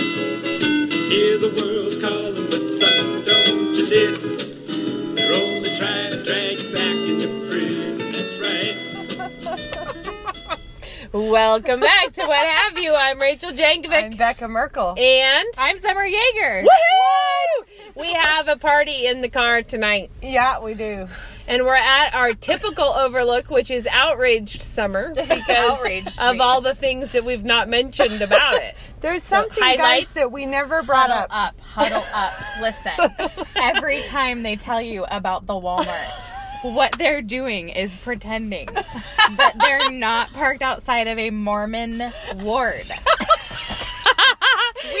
Hear the world calling, but son, don't you listen. They're only trying to drag you back into prison. That's right. Welcome back to What Have You. I'm Rachel Jankovic. I'm Becca Merkle. and I'm Summer Jaeger. Woohoo! We have a party in the car tonight, Yeah, we do. And we're at our typical overlook, which is outraged summer because Outraged of me. all the things that we've not mentioned about it. There's something, highlights? guys, that we never brought Huddle up. up, huddle up. Listen, every time they tell you about the Walmart, what they're doing is pretending that they're not parked outside of a Mormon ward.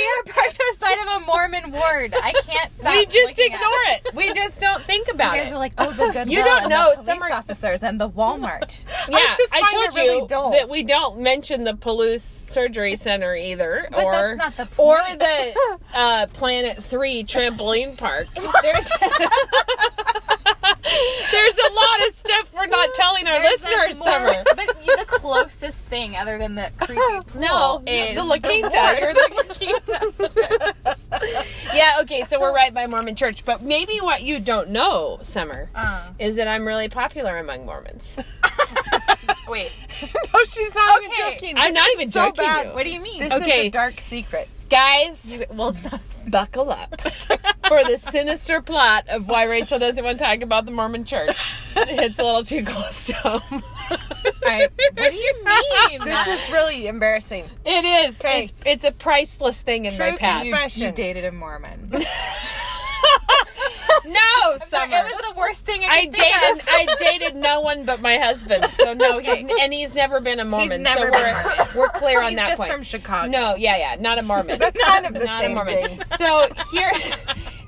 We are parked outside of a Mormon ward. I can't stop. we just ignore at it. We just don't think about it. You guys it. are like, oh, the good You don't know, the police Summer- officers and the Walmart. yeah, just I told it really you dull. that we don't mention the Palouse Surgery Center either, But or that's not the or the uh, Planet Three trampoline park. There's there's a lot of stuff we're not telling our There's listeners. more- Summer. But the closest thing, other than the creepy pool, No, is the La Quinta. ward. You're the yeah, okay, so we're right by Mormon church. But maybe what you don't know, Summer, Uh, is that I'm really popular among Mormons. wait, No, she's not even joking. I'm This not even so joking bad. you. what do you mean? This Okay. is a dark secret. Guys, well, it's buckle up for the sinister plot of why Rachel doesn't want to talk about the Mormon church. It's a little too close to home. I, what do you mean? This is really embarrassing. It is. Okay. It's, it's a priceless thing in my past. you, you dated a Mormon. No, Summer. It was the worst thing I I could think dated of. I dated no one but my husband. So no, he's and he's never been a Mormon. never so been we're Mormon. we're clear oh, on He's that just point. from Chicago. No, yeah, yeah, not a Mormon. That's kind of the not a same Mormon. thing. So here,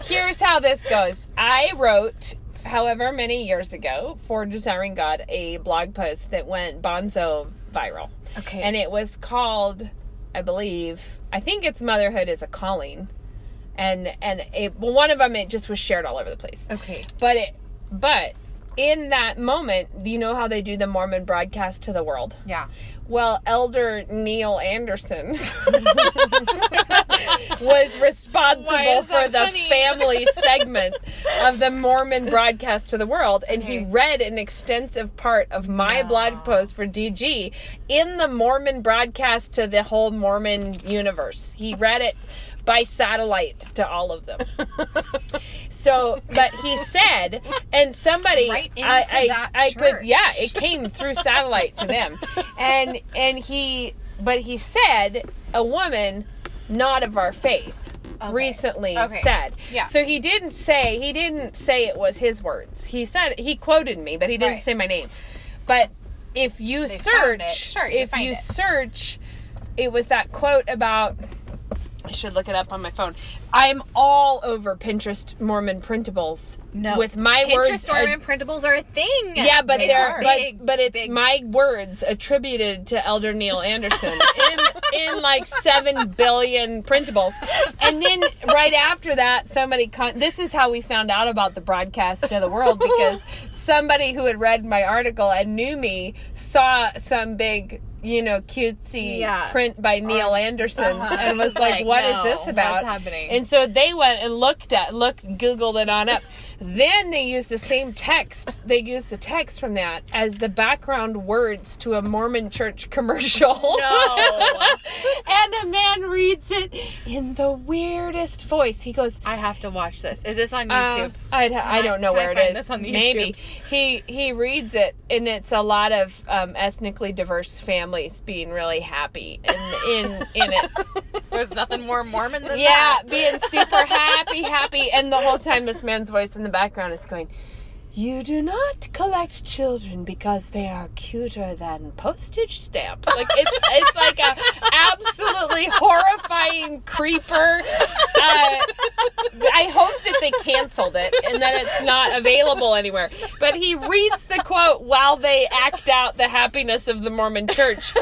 here's how this goes. I wrote, however many years ago, for Desiring God, a blog post that went bonzo viral, Okay. and it was called, I believe, I think it's Motherhood is a Calling, and and it, well, one of them it just was shared all over the place. okay. But it, but in that moment, you know how they do the Mormon broadcast to the world? Yeah. Well, Elder Neil Andersen was responsible for the funny? family segment of the Mormon broadcast to the world, and he read an extensive part of my blog post for DG in the Mormon broadcast to the whole Mormon universe. He read it by satellite to all of them. So, but he said, and somebody, Right I, I, I could, yeah, it came through satellite to them, and and he, but he said a woman, not of our faith, recently Okay. said. Yeah. So he didn't say he didn't say it was his words. He said he quoted me, but he didn't Right. say my name. But if you it. search, Sure, if find you search, it was that quote about. I should look it up on my phone. I'm all over Pinterest Mormon printables. No. with my Pinterest words. Mormon uh, printables are a thing. yeah, but It's they're big, but, but it's big- my words attributed to Elder Neil Andersen in in like seven billion printables, and then right after that, somebody con- this is how we found out about the broadcast to the world because somebody who had read my article and knew me saw some big. You know, cutesy Yeah. print by Neil Andersen, Uh-huh. and was like, Like, "What is no, this what's about?" And so they went and looked at, looked, Googled it on up. Then they use the same text. They use the text from that as the background words to a Mormon church commercial. No. and a man reads it in the weirdest voice. He goes, I have to watch this. Is this on uh, YouTube? I'd, I I- don't know can I where it is. this on the Maybe he he reads it, and it's a lot of um, ethnically diverse families being really happy in in in it. There's nothing more Mormon than Yeah, that. being super happy, happy, and the whole time this man's voice in the background is going, "You do not collect children because they are cuter than postage stamps." Like it's it's like a absolutely horrifying creeper. Uh, I hope that they canceled it and that it's not available anywhere. But he reads the quote while they act out the happiness of the Mormon Church,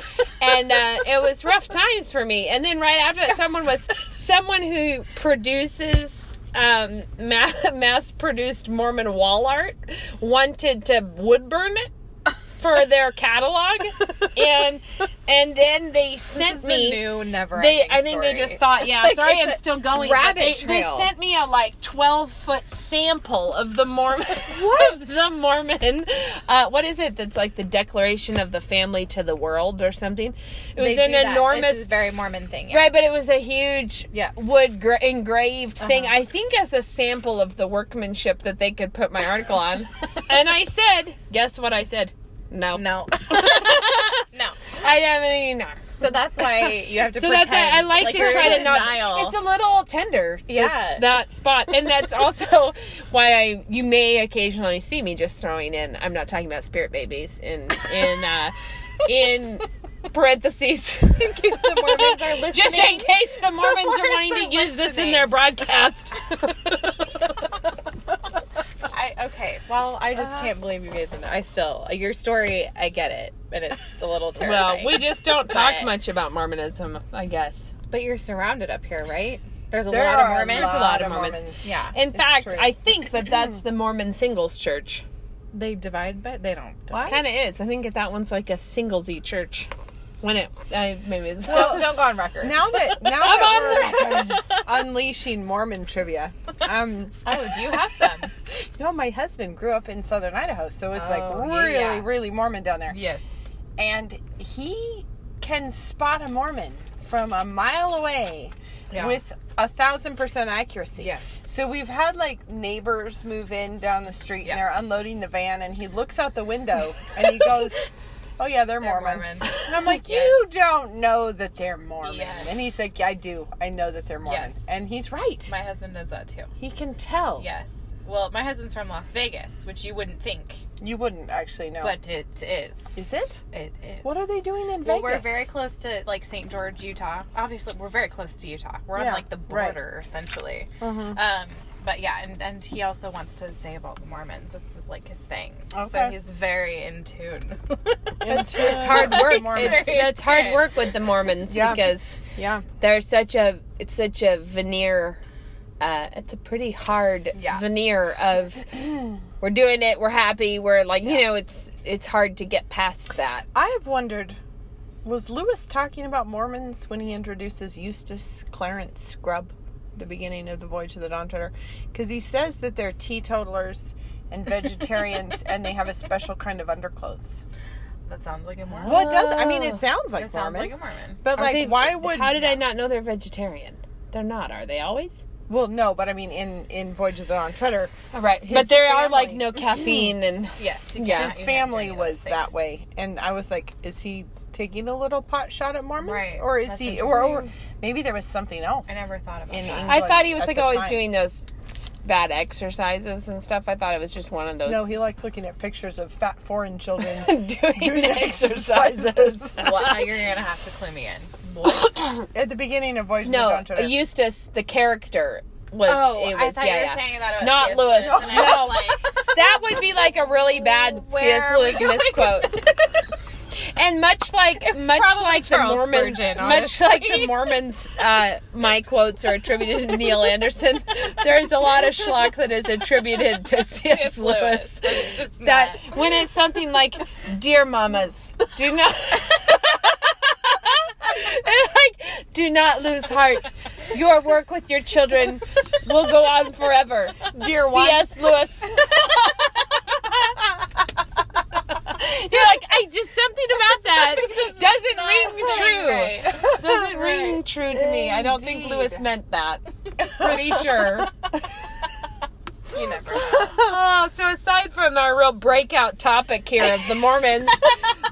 and uh, it was rough times for me. And then right after that, someone was someone who produces um, mass-produced Mormon wall art wanted to wood burn it. For their catalog, and and then they This sent is me. the new never. They, I think they just thought, yeah. Like, sorry, I'm still going. rabbit they, they sent me a like 12 foot sample of the Mormon. what the Mormon? Uh, what is it? That's like the Declaration of the Family to the World or something. It was they an enormous. It's very Mormon thing. Yeah. Right, but it was a huge Yeah. wood gra- engraved thing. Uh-huh. I think as a sample of the workmanship that they could put my article on. and I said, guess what I said? No. No. no. I haven't no. So that's why you have to. So pretend, that's I, I like, to try to not. It's a little tender. Yeah. that spot, and that's also why I you may occasionally see me just throwing in. I'm not talking about spirit babies in in uh, in parentheses. in case the Mormons are listening. Just in case the Mormons are Mormons wanting are to use this in their broadcast. I, okay. Well, I just uh, can't believe you guys. Know. I still your story. I get it, but it's a little well, we just don't talk But- much about Mormonism, I guess. But you're surrounded up here, right? There's a There lot of are Mormons. a lot, lot of of Mormons. Mormons. Yeah. In fact, true. I think that that's the Mormon singles church. they divide, but they don't. Divide. Kind of is. I think that that one's like a singlesy church. When it, I maybe it's Don't don't go on record. Now that now I'm that we're unleashing Mormon trivia, um, Oh, do you have some? no, my husband grew up in southern Idaho, so it's Oh, like really, yeah. really Mormon down there. yes. and he can spot a Mormon from a mile away Yeah. with a thousand percent accuracy. Yes. So we've had like neighbors move in down the street Yeah. and they're unloading the van, and he looks out the window and he goes, "Oh yeah, they're, They're Mormon. Mormon. And I'm like, Yes. "You don't know that they're Mormon." Yes. And he's like, "I do. I know that they're Mormon." Yes. And he's right. My husband does that too. he can tell. Yes. Well, my husband's from Las Vegas, which you wouldn't think, You wouldn't actually know. but it is. is it? It is. What are they doing in Well, Vegas? we're very close to like St. George, Utah. Obviously, we're very close to Utah. We're on like the right. border, essentially. Mhm. Um, but yeah, and, and he also wants to say about the Mormons. It's his, like his thing. Okay. So he's very in tune. It's, it's hard work. It's, it's hard work with the Mormons Yeah. because yeah. there's such a it's such a veneer. Uh, it's a pretty hard Yeah. veneer of we're doing it, we're happy, we're like you know it's it's hard to get past that. I have wondered was Lewis talking about Mormons when he introduces Eustace Clarence Scrubb at the beginning of the Voyage of the Dawn Treader? Because he says that they're teetotalers and vegetarians and they have a special kind of underclothes. that sounds like a Mormon. Well, it does. I mean, it sounds like It sounds Mormons. like a Mormon. But, Are like, they- why would. How did I not know they're vegetarian? They're not, are they always? Well, no, but I mean, in, in Voyage of the Dawn Treader, Right. His But there are like family- no caffeine and Yes. You Yeah. cannot- his you have family to was that way. And I was like, is he taking a little pot shot at Mormons? Right. Or is That's he. Or, or maybe there was something else. I never thought about in that. England I thought he was like always time. doing those bad exercises and stuff. I thought it was just one of those No, he liked looking at pictures of fat foreign children doing, doing exercises. exercises. well, uh, you're gonna have to clue me in. At the beginning of Voyage of the no, Dawn Treader. Uh, Eustace, the character, was Oh, it was I thought yeah, you were yeah. saying that it was Not C.S. Lewis. Lewis, and No. like, that would be like a really bad Where C.S. Lewis misquote. And much like much like the Charles Mormons, Spurgeon, much like the. Mormons, uh, my quotes are attributed to Neil Andersen. There's a lot of schlock that is attributed to C.S. Lewis. Lewis. That not- when it's something like "Dear Mamas, do not." like, do not lose heart. Your work with your children will go on forever. Dear one. C.S. Lewis. You're like, I just something about that doesn't ring true. Doesn't ring true to me. I don't think Lewis meant that. Pretty sure. You never. Oh, so aside from our real breakout topic here of the Mormons,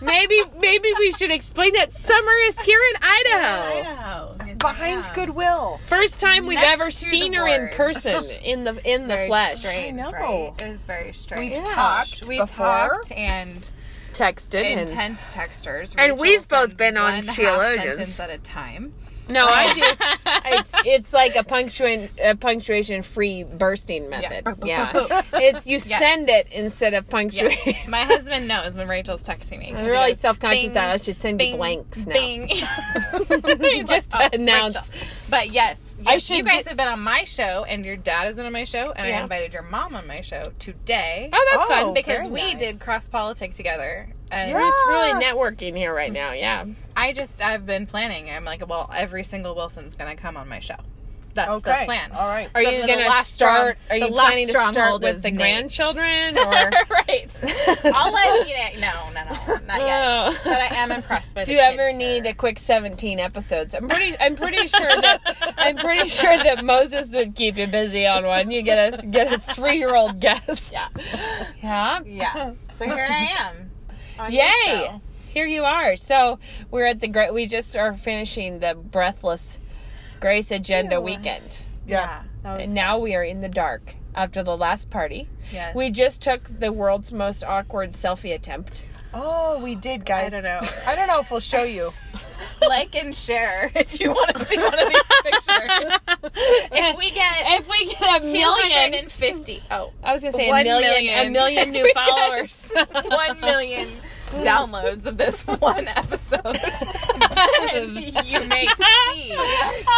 maybe maybe we should explain that summer is here in Idaho. Idaho. Yes, Behind I am. Goodwill. First time we've Next ever seen the her in person in the in the Very flesh. strange, I know. right? It was very strange. We've Yeah. talked We've before. talked and Texted and intense texters. And Rachel we've both been on one half sentence at a time. no, I do. It's it's like a punctuation a punctuation free bursting method. Yeah, it's you Yes. send it instead of punctuating. Yes. My husband knows when Rachel's texting me. I'm really self conscious that I should send you blanks now. Bing. Just like, "Oh, announce. Rachel." But yes, I should. You guys have been on my show, and your dad has been on my show, and Yeah. I invited your mom on my show today oh, that's Oh, fun. because we nice. did CrossPolitic together. And We're just really networking here right now. Yeah. I just I've been planning. I'm like, well, every single Wilson's gonna come on my show. That's Okay. the plan. All right. Are So you going to start? strong- are you planning to start with the Nate's. grandchildren, or right. I'll let you know. No, no, no, not yet. Oh. But I am impressed by if you ever need a quick 17 episodes, I'm pretty. I'm pretty sure that I'm pretty sure that Moses would keep you busy on one. You get a get a three year old guest. Yeah. Yeah. Yeah. So here I am. Yay! Here you are. So we're at the great. We just are finishing the breathless Grace Agenda Ew. weekend, Yeah. That was and now we are in the dark after the last party. Yes. We just took the world's most awkward selfie attempt. Oh, we did, guys. I don't know. I don't know if we'll show you. like and share if you want to see one of these pictures. if we get If we get a million, 250 oh I was gonna say a One million, a million. million new followers. 1 million downloads of this one episode you may see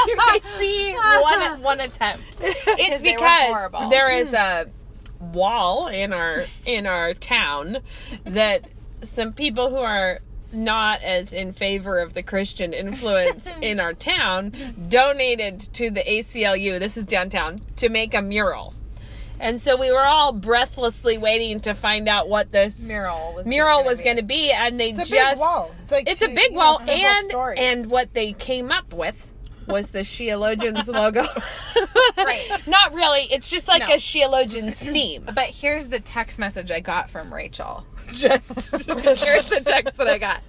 you may see one one attempt it's because there is a wall in our in our town that some people who are not as in favor of the Christian influence in our town donated to the ACLU. This is downtown to make a mural. And so we were all breathlessly waiting to find out what this mural was mural was going to be and they It's a just big wall. It's like it's two, a big you know, wall and stories. and what they came up with was the Sheologians logo. Right. Not really. It's just like No. a Sheologians theme. But here's the text message I got from Rachel. Just here's the text that I got.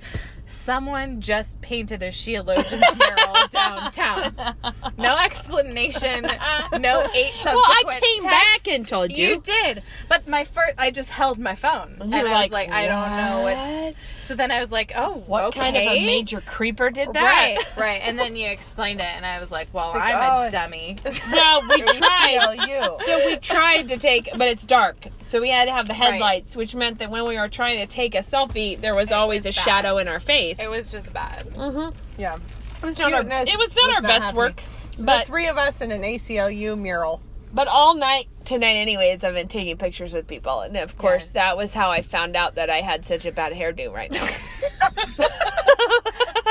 Someone just painted a Sheologians mural downtown. No explanation. No eight subsequent Well, I came texts. back and told you. You did, but my first, I just held my phone, and I was like, like, I don't know "What? What's. So then I was like, oh, What okay. Kind of a major creeper did that. Right, right, and then you explained it, and I was like, "Well, like, I'm oh, a dummy." No, we tried. So we tried to take, but it's dark. So we had to have the headlights, which meant that when we were trying to take a selfie, there was always was a bad. shadow in our face. It was just bad. Mm-hmm. yeah. It was not our, it was not was our not best happening. work, The but three of us in an ACLU mural. But all night tonight, anyways, I've been taking pictures with people, and of course, Yes. that was how I found out that I had such a bad hairdo right now.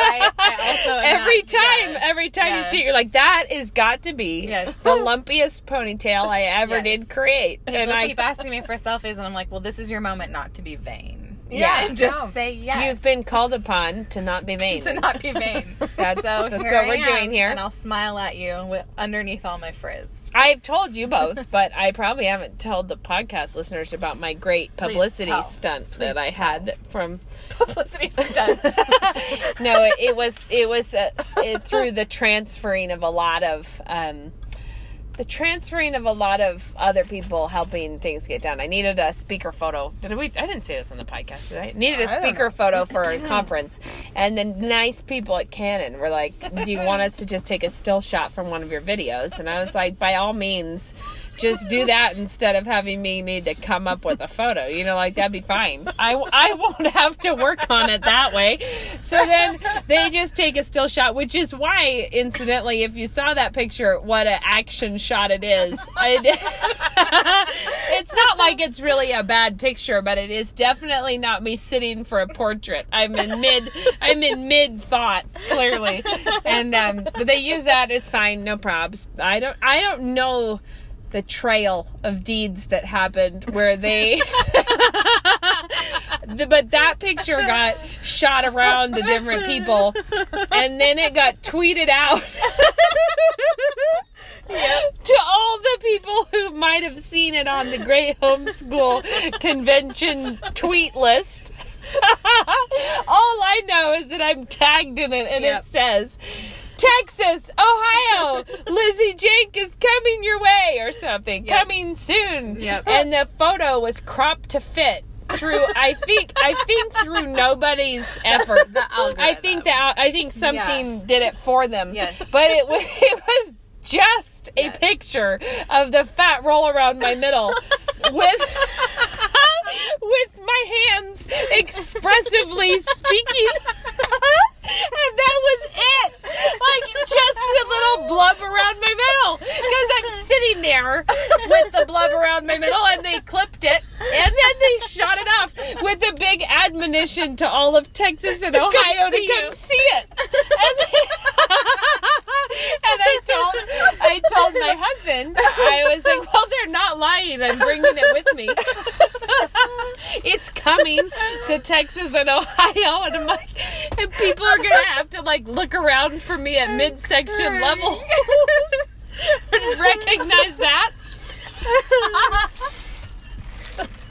I, I also every not- time, yeah. every time you Yeah. see it, you're like, that is got to be Yes. the lumpiest ponytail I ever Yes. did create, and People I. keep asking me for selfies, and I'm like, "Well, this is your moment not to be vain." Yeah. and just no. say yes. You've been called upon to not be vain. to not be vain. That's, so that's what I we're am, doing here. and I'll smile at you with underneath all my frizz. I've told you both, but I probably haven't told the podcast listeners about my great publicity stunt Please that I tell. had from. Publicity stunt. No, it, it was it was uh, it, through the transferring of a lot of. Um, the transferring of a lot of other people helping things get done. I needed a speaker photo. Did we? I didn't say this on the podcast. Did I? Needed a speaker photo for a conference, and the nice people at Canon were like, "Do you want us to just take a still shot from one of your videos?" And I was like, "By all means." Just do that instead of having me need to come up with a photo. You know, like that'd be fine. I, I won't have to work on it that way. So then they just take a still shot, which is why, incidentally, if you saw that picture, what an action shot it is. It's not like it's really a bad picture, but it is definitely not me sitting for a portrait. I'm in mid, I'm in mid thought, clearly, and um, but they use that. It's fine, no probs. I don't, I don't know the trail of deeds that happened where they but that picture got shot around to different people and then it got tweeted out to all the people who might have seen it on the great homeschool convention tweet list all i know is that i'm tagged in it and Yep. it says Texas, Ohio, Lizzie Jake is coming your way or something. Yep. Coming soon. Yep. And the photo was cropped to fit through I think I think through nobody's effort. The. I think that I think something did it for them. Yes. But it was it was just a Yes. picture of the fat roll around my middle with with my hands expressively speaking. and that was it. Like just a little blub around my middle because I'm sitting there with the blub around my middle, and they clipped it, and then they shot it off with a big admonition to all of Texas and Ohio to see come see it. I told I told my husband, I was like, "Well, they're not lying. I'm bringing it with me. it's coming to Texas and Ohio." And I'm like, and people are gonna have to like look around for me at midsection level. and Recognize that.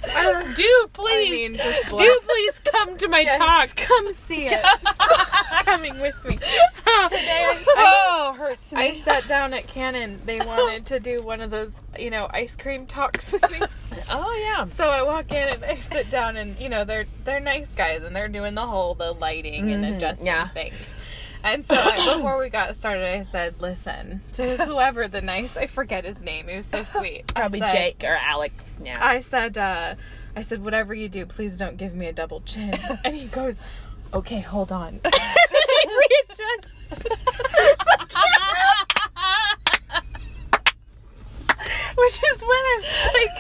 do please, I mean, do please come to my Yes, talk. Come see it. Coming with me. Today I, oh, hurts me. I sat down at Canon. They wanted to do one of those, you know, ice cream talks with me. oh yeah. So I walk in and I sit down and you know they're they're nice guys and they're doing the whole the lighting and mm-hmm. adjusting yeah. things. And so I, before we got started, I said, "Listen to whoever the nice I forget his name. He was so sweet. Probably said- Jake or Alec. Yeah. I said, uh, I said, whatever you do, please don't give me a double chin. And he goes, okay, hold on. and he readjusts. Which is when I'm like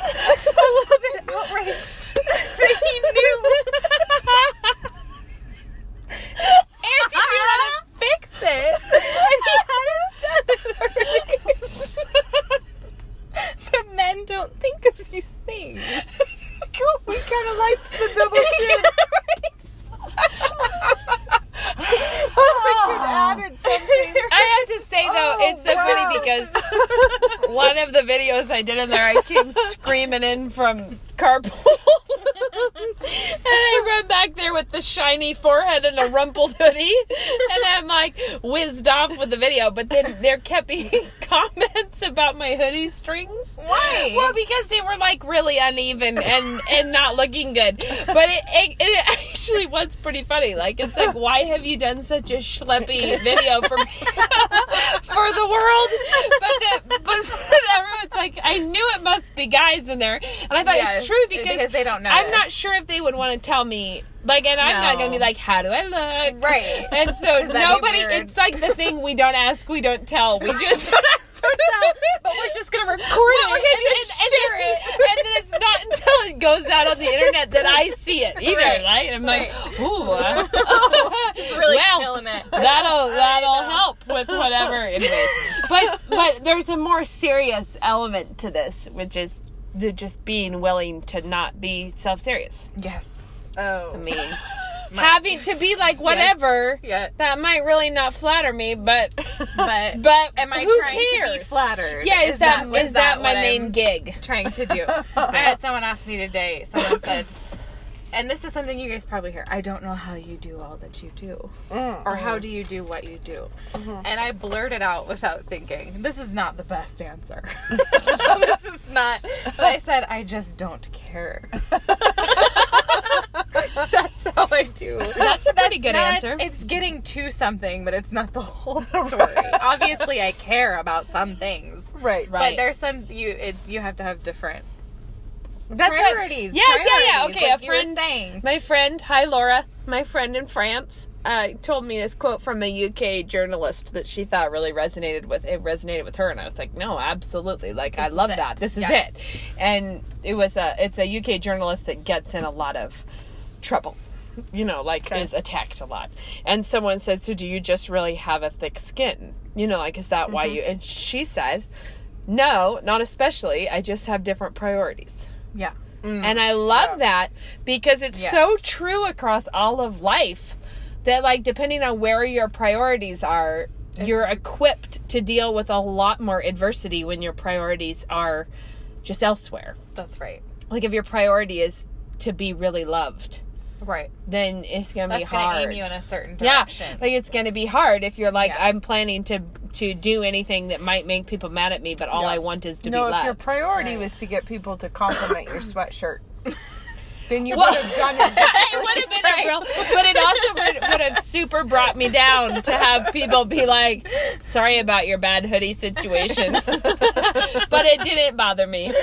a little bit outraged that he knew. and knew how to fix it. And he hadn't done it already. but men don't think of these things. we kind of liked the double chin. oh, added something. I have to say though, Oh, it's so wow. funny because one of the videos I did in there, I came screaming in from carpool, and I run back there with the shiny forehead and a rumpled hoodie, and I'm like whizzed off with the video. But then there kept being comments about my hoodie strings. Why? Well, because they were like really uneven and and not looking good. But it, it it actually was pretty funny. Like it's like, why have you done such a schleppy video for me, for the world? But the, but everyone's like, I knew it must be guys in there, and I thought Yes, it's true because, because they don't know. I'm not sure if they would want to tell me. Like, and I'm not gonna be like, how do I look? Right. And so nobody. It's like the thing we don't ask, we don't tell. We just. But we're just gonna record Well, it and and, share and, it. and then it's not until it goes out on the internet that I see it either, right? Right. I'm like, Right. ooh, uh, It's really well, killing it. that'll that'll help with whatever. Anyways, but but there's a more serious element to this, which is the just being willing to not be self serious. Yes. Oh. I mean, having to be like whatever. Yeah. That might really not flatter me, but But but am I who trying cares? to be flattered? Yeah, is, that is is that, my main I'm gig? trying to do? I had someone ask me today. Someone said, and this is something you guys probably hear. I don't know how you do all that you do, mm-hmm. or how do you do what you do. Mm-hmm. And I blurted out without thinking. This is not the best answer. this is not. But I said I just don't care. That's how I do. That's a pretty good not- answer. It's getting to something, but it's not the whole story. Obviously, I care about some things, Right. Right. but there's some you it, you have to have different That's what- priorities. Yes, yeah, yeah. Okay, like a friend. saying. My friend, hi Laura, my friend in France, uh, told me this quote from a UK journalist that she thought really resonated with it resonated with her, and I was like, no, absolutely, like I This is love that. This is Yes. it. And it was a it's a UK journalist that gets in a lot of trouble. You know, like is attacked a lot. And someone said, "So do you just really have a thick skin? You know, like is that why mm-hmm. you?" And she said, "No, not especially. I just have different priorities." Yeah. Mm. And I love that because it's Yes. so true across all of life that, like, depending on where your priorities are, you're equipped to deal with a lot more adversity when your priorities are just elsewhere. That's right. Like, if your priority is to be really loved, Right. then it's going to be That's going to hard. aim you in a certain direction yeah, like it's going to be hard if you're like, Yeah. I'm planning to to do anything that might make people mad at me, but all Yeah. I want is to no, be no if loved. your priority Right. was to get people to compliment your sweatshirt, then you Well- would have done it. it would have been a real, but it also would, would have super brought me down to have people be like, "Sorry about your bad hoodie situation," but it didn't bother me.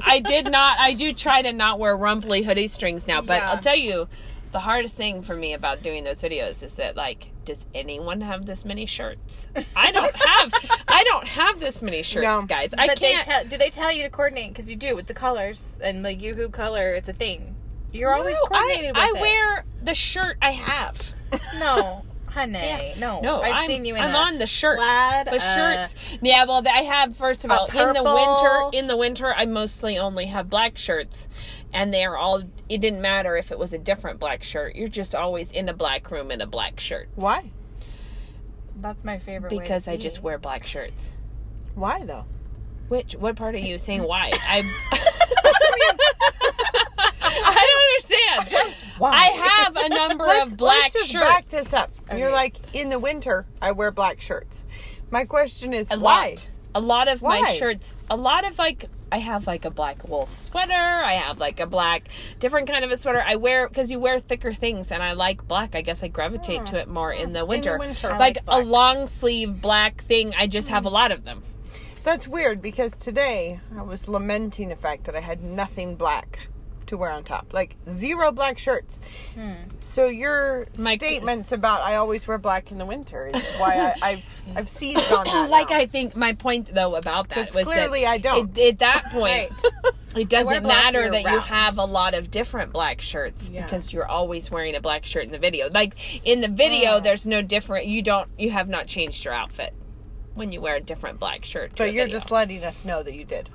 I did not. I do try to not wear rumply hoodie strings now, but Yeah. I'll tell you, the hardest thing for me about doing those videos is that like does anyone have this many shirts i don't have i don't have this many shirts No. guys i but can't they tell do they tell you to coordinate because you do with the colors and like YooHoo color it's a thing you're always No, coordinated I, I wear the shirt i have. No honey. No no I've I'm, seen you in I'm on the shirt. plaid, the uh, shirts. Yeah well i have first of all in the winter in the winter i mostly only have black shirts and they're all it didn't matter if it was a different black shirt. You're just always in a black room in a black shirt. Why? that's my favorite way because i be. just wear black shirts. Why though? Which what part are you saying why? I Understand. why I have a number of black let's just shirts. back this up. You're like in the winter, I wear black shirts. My question is a why? lot. A lot of my shirts. A lot of like I have like a black wool sweater. I have like a black different kind of a sweater. I wear because you wear thicker things, and I like black. I guess I gravitate to it more in the winter. winter. I like, like black. a long sleeve black thing. I just have a mm. lot of them. That's weird because today I was lamenting the fact that I had nothing black to wear on top. Like zero black shirts. Hmm. So your My- statements about I always wear black in the winter is why I, I've I've seized on that. like now. I think my point though about that was clearly that I don't. It, at that point, it doesn't matter that you have a lot of different black shirts Yeah. because you're always wearing a black shirt in the video. Like in the video, there's no different. You don't. You have not changed your outfit when you wear a different black shirt. but you're video. just letting us know that you did.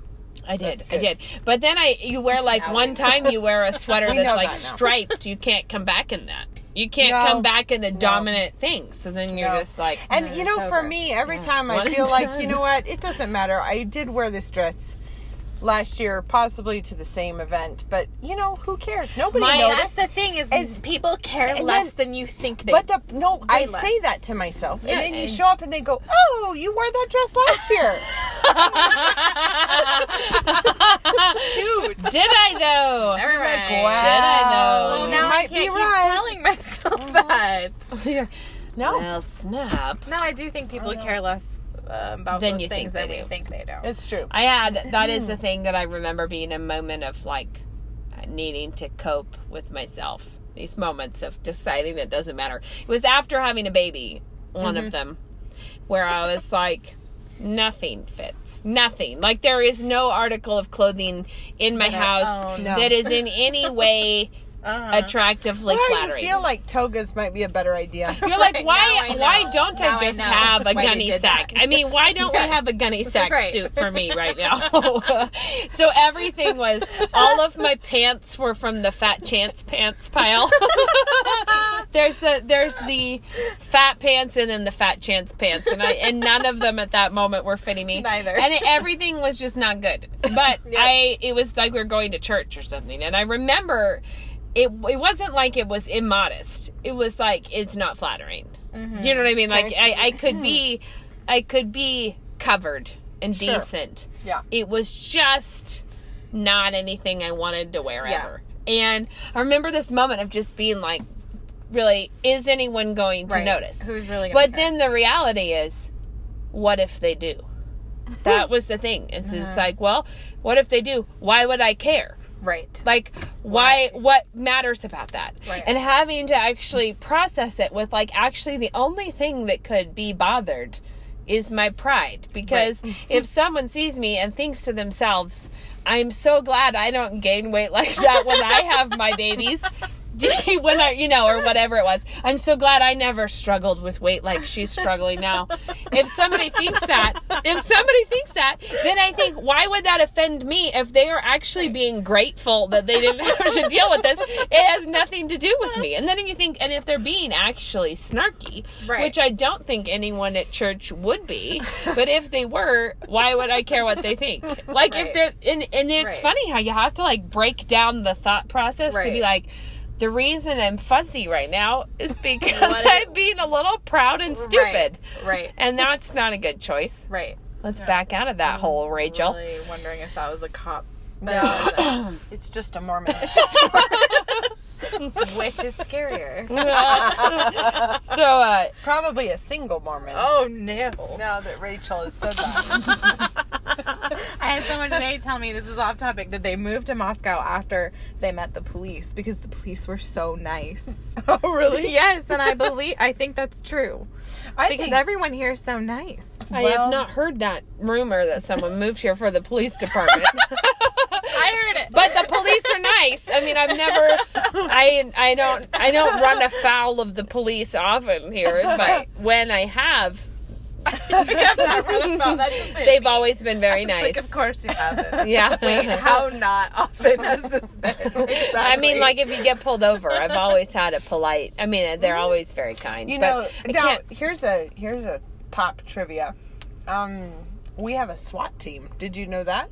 I did. I did. But then I you wear like one time you wear a sweater that's like that striped. You can't come back in that. You can't No. come back in a dominant thing. So then you're No. just like And you know, for me, every time I One feel like, you know what, it doesn't matter. I did wear this dress last year, possibly to the same event, but you know, who cares? Nobody My- noticed. That's the thing is, It's- people care less then- than you think they. But the no, I way say that to myself, and then you show up and they go, "Oh, you wore that dress last year." shoot. Did I though? Never mind. Like, wow. Did I know? Well, You now I can't be keep right. telling myself oh that. no, Well, snap. No, I do think people care less uh, about Than those you think things than they we do. think they do. it's true. I had that is the thing that I remember being a moment of like needing to cope with myself. These moments of deciding it doesn't matter. It was after having a baby, one of them, where I was like, nothing fits. Nothing. Like there is no article of clothing in my That I house own. No. that is in any way Uh-huh. attractively Why do flattering. you feel like togas might be a better idea? You're like, Right, why? now I know. Why don't Now I I just know have a why gunny sack? that. I mean, why don't we have a gunny sack Right. suit for me right now? so everything was. All of my pants were from the Fat Chance pants pile. there's the there's the fat pants and then the Fat Chance pants, and I and none of them at that moment were fitting me. Neither. And it, everything was just not good. But I, it was like we were going to church or something, and I remember it it wasn't like it was immodest. It was like it's not flattering. Do you know what I mean? Like I, I could be I could be covered and Sure. decent. Yeah. It was just not anything I wanted to wear Yeah. ever. And I remember this moment of just being like really is anyone going to Right. notice? Who's really But care? then the reality is what if they do? That was the thing. Is Uh-huh. it's like, well, what if they do? Why would I care? Right. like why what matters about that Right. and having to actually process it with like actually the only thing that could be bothered is my pride because if someone sees me and thinks to themselves i'm so glad i don't gain weight like that when i have my babies when I, you know, or whatever it was. I'm so glad I never struggled with weight like she's struggling now. If somebody thinks that, if somebody thinks that, then I think, why would that offend me if they are actually being grateful that they didn't have to deal with this? It has nothing to do with me. And then you think, and if they're being actually snarky, Right. which I don't think anyone at church would be, but if they were, why would I care what they think? Like if they're, and, and it's Right. funny how you have to like break down the thought process to be like, the reason I'm fuzzy right now is because I'm being a little proud and stupid. Right. Right. And that's not a good choice. Right. Let's back out of that hole, I was Rachel. Really wondering if that was a cop. No, it's just a Mormon. Which is scarier? so, uh, Probably a single Mormon. oh no! Now that Rachel has said that. I had someone today tell me this is off topic that they moved to Moscow after they met the police because the police were so nice. oh, really? yes, and I believe I think that's true I because think- everyone here is so nice. I Well- have not heard that rumor that someone moved here for the police department. I heard it. but the police are nice. I mean, I've never, I, I don't, I don't run afoul of the police often here, but when I have, they've always been very nice. Like, of course you haven't. Yeah. Wait, how not often has this been? I mean, like if you get pulled over, I've always had a polite. I mean, they're always very kind. You but know, I now can't- here's a here's a pop trivia. Um, we have a SWAT team. Did you know that?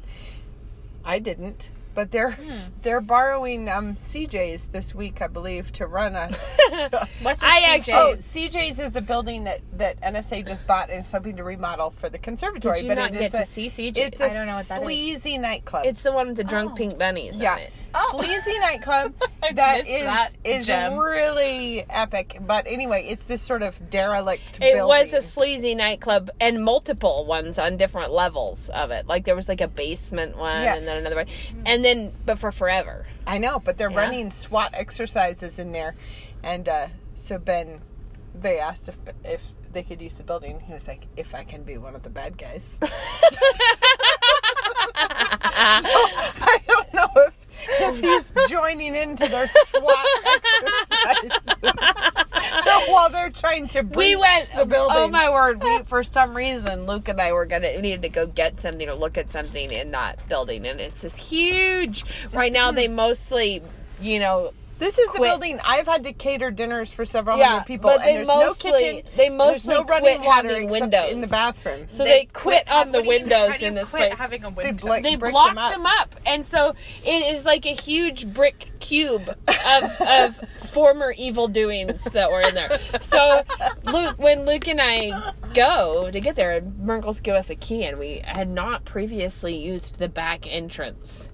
I didn't. But they're Hmm. they're borrowing um, CJ's this week, I believe, to run us. What's I with actually- Oh, CJ's? CJ's is a building that, that NSA just bought and is hoping to remodel for the conservatory. Did you but not it get is to a, see CJ? It's a I don't know what that is. sleazy nightclub. It's the one with the drunk pink bunnies yeah, in it. sleazy nightclub I that missed is that is gem. really epic. But anyway, it's this sort of derelict. It building. was a sleazy nightclub and multiple ones on different levels of it. Like there was like a basement one Yeah. and then another one. And then but for forever. I know, but they're Yeah. running SWAT exercises in there, and uh, so Ben, they asked if if they could use the building. He was like, "If I can be one of the bad guys." so, I don't know if if he's joining into their SWAT exercises while they're trying to breach We went the building. Oh my word! We for some reason Luke and I were gonna we needed to go get something or look at something in that building, and it's this huge. Right now they mostly, you know, This is the quit. building I've had to cater dinners for several Yeah, hundred people, but and there's mostly- no kitchen. they there's mostly no running quit water having except windows. in the bathroom. so they, quit on the What do you- windows how do you in this quit place. Having a They window. bla- they blocked them up. them up. and so it is like a huge brick cube of, of former evil doings that were in there. So Luke, when Luke and I go to get there, Merkles give us a key, and we had not previously used the back entrance.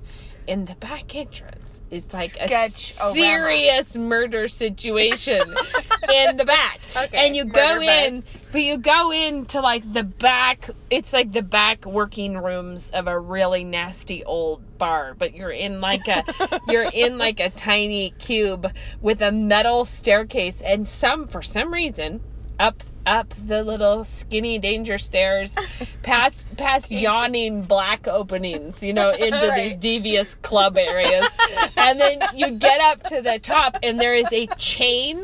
In the back entrance is like a Sketch-orama. serious murder situation in the back, Okay, and you go in. vibes. But you go into like the back, it's like the back working rooms of a really nasty old bar, but you're in like a you're in like a tiny cube with a metal staircase and some for some reason up up the little skinny danger stairs past past yawning black openings, you know, into these devious club areas. and then you get up to the top and there is a chain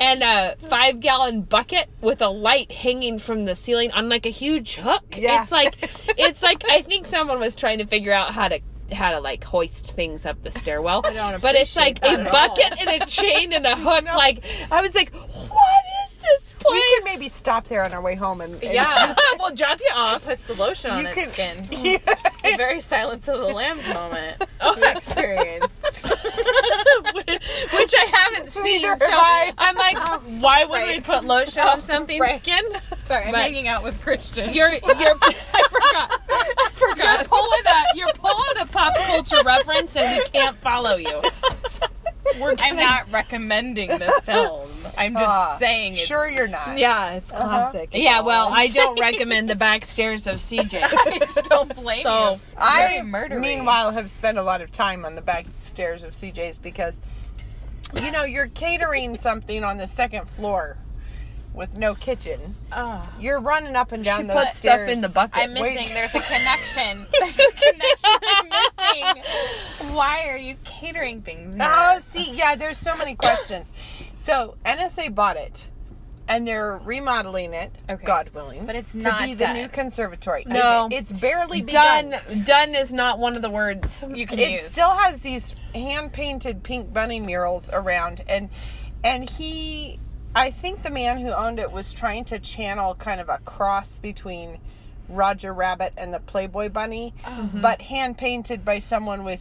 and a five gallon bucket with a light hanging from the ceiling on like a huge hook. Yeah. It's like it's like I think someone was trying to figure out how to how to like hoist things up the stairwell. but it's like a at all. bucket and a chain and a hook. Like I was like, what is this place? We could maybe stop there on our way home and, and Yeah. we'll drop you off. puts the lotion on You its could- skin. It's a very Silence of the Lambs moment we experienced. which I haven't seen. Neither So I. I'm like, why would we put lotion on something's Right. skin? Sorry, I'm But- hanging out with Christian. You're you're I forgot. I you're forgot. pulling a you're pulling a pop culture reference and we can't follow you. We're I'm not recommending the film. I'm just Ah, saying it's sure you're not. Yeah, it's classic. Yeah, well, I don't recommend the back stairs of CJ. I don't blame So- you. I, meanwhile, have spent a lot of time on the back stairs of CJ's because, you know, you're catering something on the second floor with no kitchen. Ugh. You're running up and down She those put stuff in the bucket. I'm missing. Wait. There's a connection. There's a connection I'm missing. Why are you catering things here? Oh, see, yeah, there's so many questions. So NSA bought it, and they're remodeling it. Okay. God willing, But it's to not be the new conservatory. No. it's barely begun. done done is not one of the words. you can it use. It still has these hand painted pink bunny murals around and and he I think the man who owned it was trying to channel kind of a cross between Roger Rabbit and the Playboy bunny, Mm-hmm. but hand painted by someone with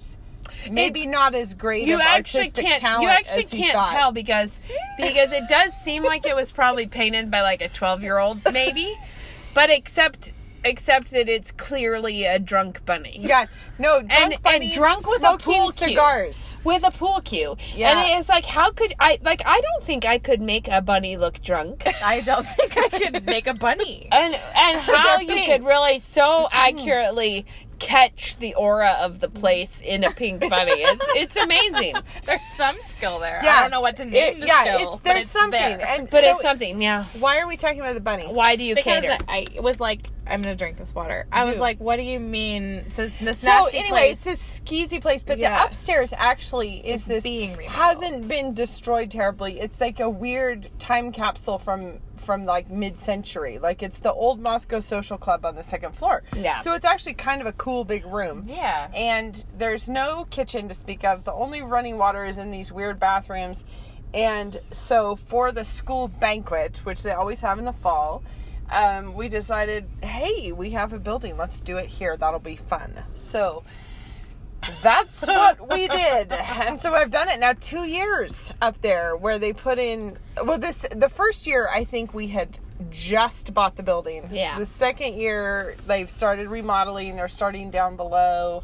maybe It's- not as great You of actually artistic can't. talent You actually can't thought. tell because because it does seem like it was probably painted by like a twelve year old maybe, but except except that it's clearly a drunk bunny. Yeah, no, drunk And- and drunk with a pool cue. cigars. with a pool cue. Yeah. And it's like, how could I? Like, I don't think I could make a bunny look drunk. I don't think I could make a bunny. And and how you could really so mm-hmm. accurately catch the aura of the mm-hmm. place in a pink bunny. It's it's amazing. There's some skill there. Yeah. I don't know what to name It- the yeah, skill. it's but there's something, there. and But so it's something, yeah. Why are we talking about the bunnies? Why do you care? because cater? I was like, I'm gonna drink this water. I was like, what do you mean? So it's this So nasty anyway, place. it's this skeezy place, but Yeah. the upstairs actually is It's this being remodeled. hasn't been destroyed terribly. It's like a weird time capsule from from like mid century. Like it's the old Moscow Social Club on the second floor. Yeah. So it's actually kind of a cool big room. Yeah. And there's no kitchen to speak of. The only running water is in these weird bathrooms. And so for the school banquet, which they always have in the fall, um, we decided, hey, we have a building. Let's do it here. That'll be fun. So that's what we did. And so I've done it now two years up there where they put in well this the first year I think we had just bought the building. Yeah. The second year they've started remodeling, they're starting down below,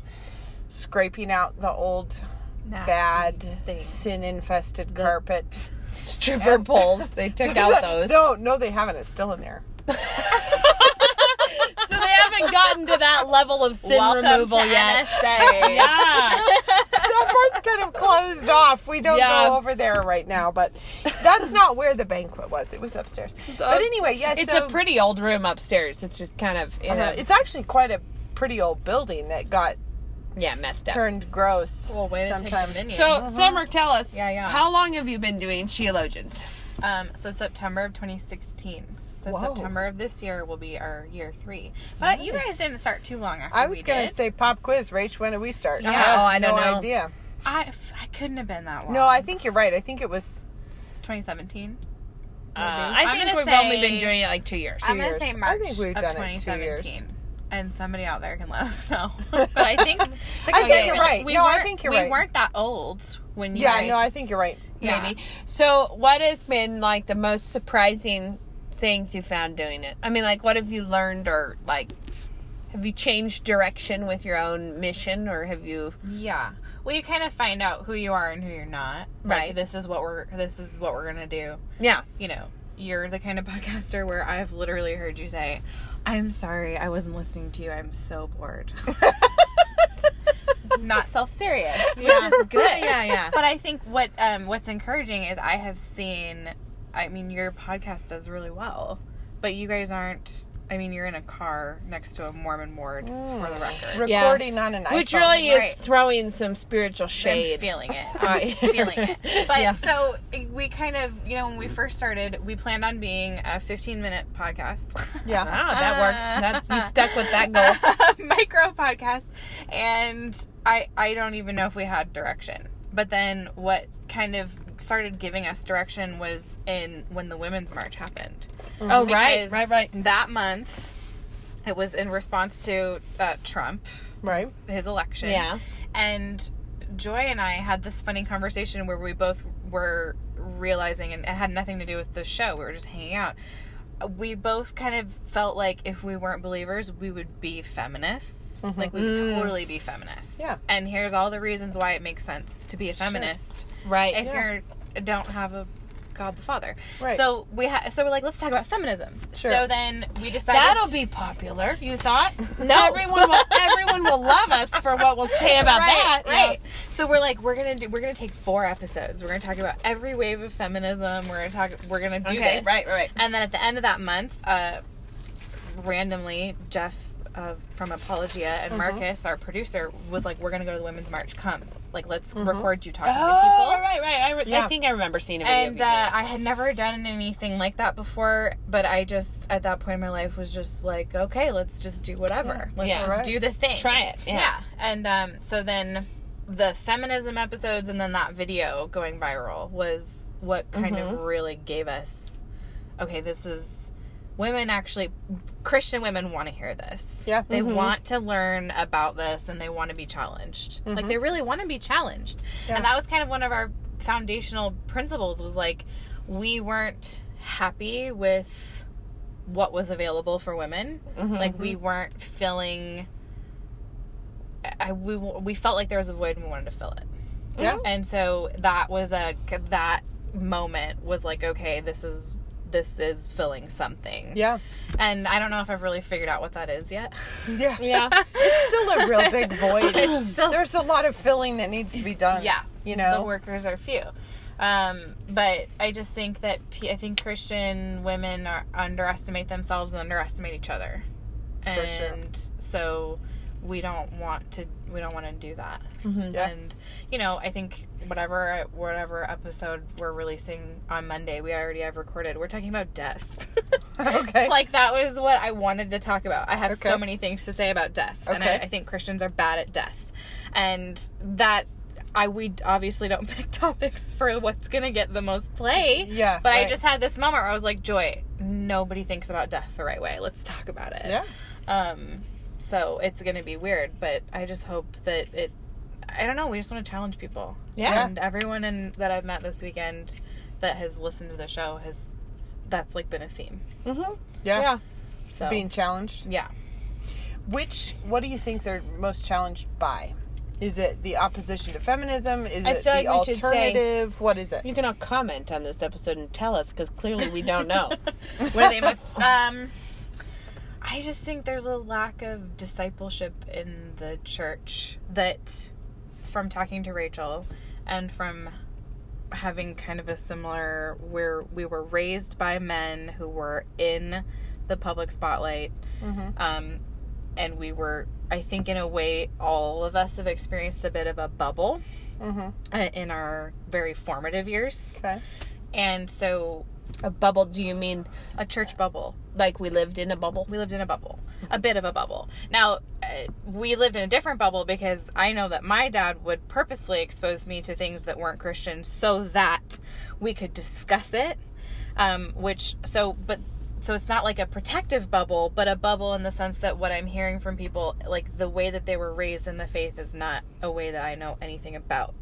scraping out the old Nasty bad things. sin infested carpet. Stripper poles. They took out those. No, no, they haven't. It's still in there. So they haven't gotten to that level of sin Welcome removal to yet. NSA. Yeah. that part's kind of closed off. We don't Yeah. go over there right now, but that's not where the banquet was. It was upstairs. But anyway, yeah, It's so, a pretty old room upstairs. It's just kind of in uh, a, it's actually quite a pretty old building that got yeah messed up. turned gross. Well, way to take sometime. dominion. So, Summer, tell us. Yeah, yeah. How long have you been doing Sheologians? Um, so September of 2016. So Whoa. September of this year will be our year three. But you guys didn't start too long after I was we gonna did. say pop quiz. Rach, when did we start? Yeah. have Oh, I don't no know. idea. I, I couldn't have been that long. No, I think you're right. I think it was 2017. Uh, I think gonna we've only been doing it like two years. I'm years. gonna say I March think we've of done it two years. 2017. And somebody out there can let us know. but I think I think okay, you're right. We No, I weren't- think you're we right. weren't that old when you yeah. guys. No, I think you're right. Yeah. maybe. So, what has been like the most surprising things you found doing it? I mean, like, what have you learned, or like, have you changed direction with your own mission, or have you? Yeah. Well, you kind of find out who you are and who you're not. Like, Right. This is what we're. This is what we're gonna do. Yeah. you know, you're the kind of podcaster where I've literally heard you say, I'm sorry, I wasn't listening to you. I'm so bored. Not self serious, which is good. Yeah, yeah. But I think what um, what's encouraging is I have seen, I mean, your podcast does really well, but you guys aren't. I mean, you're in a car next to a Mormon ward for the mm. record. Yeah. Recording on an iPhone. Which really is right. throwing some spiritual I'm shade. feeling it. I'm feeling it. But Yeah. so we kind of, you know, when we first started, we planned on being a 15 minute podcast. Yeah. Wow, that worked. That's you stuck with that goal. micro podcast. And I I don't even know if we had direction. But then what kind of started giving us direction was in when the women's march happened. Oh, right, Because right, right. That month it was in response to uh, Trump, Right. his election. Yeah. And Joy and I had this funny conversation where we both were realizing, and it had nothing to do with the show, we were just hanging out. We both kind of felt like if we weren't believers, we would be feminists. Like, we would totally be feminists. Yeah. And here's all the reasons why it makes sense to be a feminist Right. if you don't have a God the Father. Right. So we ha- so we're like, let's talk about feminism. Sure. So then we decided That'll be popular. You thought? No. Everyone will. Everyone will love us for what we'll say about right, that. Right. So we're like, we're gonna do. We're gonna take four episodes. We're gonna talk about every wave of feminism. We're gonna talk. We're gonna do Okay. this. Right. Right. And then at the end of that month, uh, randomly, Jeff uh, from Apologia and Mm-hmm. Marcus, our producer, was like, "We're gonna go to the women's march. Come, like, let's record you talking to Oh, people." right, right. I, re- I think I remember seeing it. And uh, I had never done anything like that before, but I just at that point in my life was just like, okay, let's just do whatever. Let's Yeah. just Right. do the thing. Try it, yeah. And um, so then the feminism episodes and then that video going viral was what kind Mm-hmm. of really gave us okay, this is women actually Christian women want to hear this. Yeah. They Mm-hmm. want to learn about this and they want to be challenged. Like they mm-hmm. really want to be challenged. Yeah. And that was kind of one of our foundational principles was like we weren't happy with what was available for women. Mm-hmm. Like we mm-hmm. weren't filling I we we felt like there was a void and we wanted to fill it. Yeah. And so that was a that moment was like okay, this is this is filling something. Yeah. And I don't know if I've really figured out what that is yet. Yeah. Yeah. It's still a real big void. still- There's a lot of filling that needs to be done. yeah. You know? the workers are few. Um, but I just think that P- I think Christian women are underestimate themselves and underestimate each other, and For sure. so we don't want to we don't want to do that. Yeah. And you know, I think whatever whatever episode we're releasing on Monday, we already have recorded. We're talking about death. Okay. like that was what I wanted to talk about. I have so many things to say about death, and I, I think Christians are bad at death, and that. I we obviously don't pick topics for what's gonna get the most play. Yeah, But I just had this moment where I was like, Joy, nobody thinks about death the right way. Let's talk about it. Yeah. Um, so it's gonna be weird, but I just hope that it. I don't know. We just want to challenge people. Yeah. And everyone in, that I've met this weekend that has listened to the show has that's like been a theme. Mm-hmm. Yeah. Yeah. So Being challenged. yeah. Which, what do you think they're most challenged by? Is it the opposition to feminism? Is I it feel the like we should say- alternative? what is it? You can all comment on this episode and tell us because clearly we don't know. what are they most? Um, I just think there's a lack of discipleship in the church that, from talking to Rachel, and from having kind of a similar where we were raised by men who were in the public spotlight, um, and we were. I think in a way, all of us have experienced a bit of a bubble Mm-hmm. uh, in our very formative years, Okay. and so a bubble? Do you mean a church bubble. like we lived in a bubble? we lived in a bubble a bit of a bubble now uh, we lived in a different bubble because i know that my dad would purposely expose me to things that weren't christian so that we could discuss it um, which so but so it's not like a protective bubble but a bubble in the sense that what i'm hearing from people like the way that they were raised in the faith is not a way that i know anything about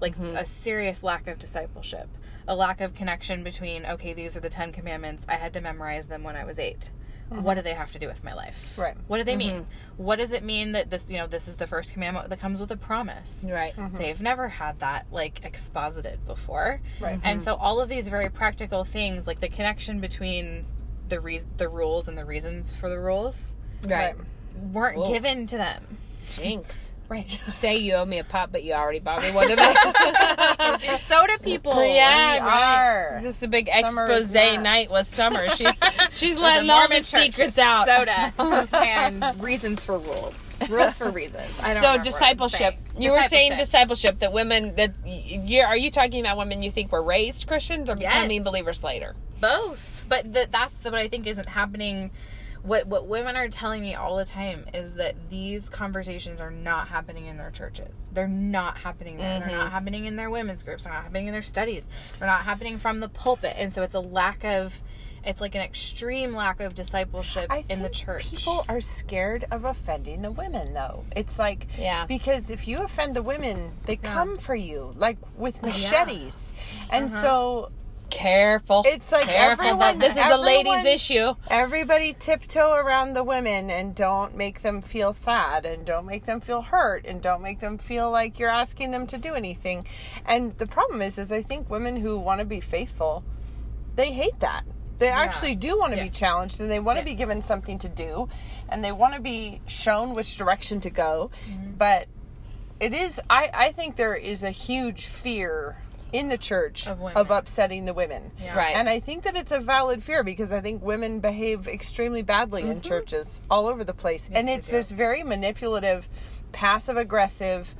like a serious lack of discipleship a lack of connection between okay these are the 10 commandments i had to memorize them when i was 8 mm-hmm. what do they have to do with my life Right. what do they mm-hmm. mean what does it mean that this you know this is the first commandment that comes with a promise Right. Mm-hmm. they've never had that like exposited before Right. and so all of these very practical things like the connection between the re- the rules and the reasons for the rules Right. weren't Whoa. given to them Jinx. right Say you owe me a pop, but you already bought me one today. you're soda people yeah, right. are. This is a big expose not. night with Summer. She's she's letting all the secrets out. soda and reasons for rules rules for reasons I don't So remember what I'm discipleship. You were saying discipleship that women that you are you talking about women you think were raised Christians or becoming Yes. believers later? both but th- that's the, what i think isn't happening what what women are telling me all the time is that these conversations are not happening in their churches. They're not happening there. They're not mm-hmm. happening in their women's groups. They're not happening in their studies. They're not happening from the pulpit. And so it's a lack of it's like an extreme lack of discipleship I in the church. people are scared of offending the women, though. It's like, Yeah. because if you offend the women, they come for you, like with machetes. And mm-hmm. so Careful. It's like Careful. everyone- this is a ladies' issue. everybody tiptoe around the women and don't make them feel sad and don't make them feel hurt and don't make them feel like you're asking them to do anything. And the problem is, is I think women who want to be faithful, they hate that. They actually do want to be challenged and they want to Yes. be given something to do and they want to be shown which direction to go. Mm-hmm. But it is, I, I think there is a huge fear in the church Of of, upsetting the women. Yeah. Right. And I think that it's a valid fear because I think women behave extremely badly in churches all over the place. and it's this very manipulative, passive aggressive.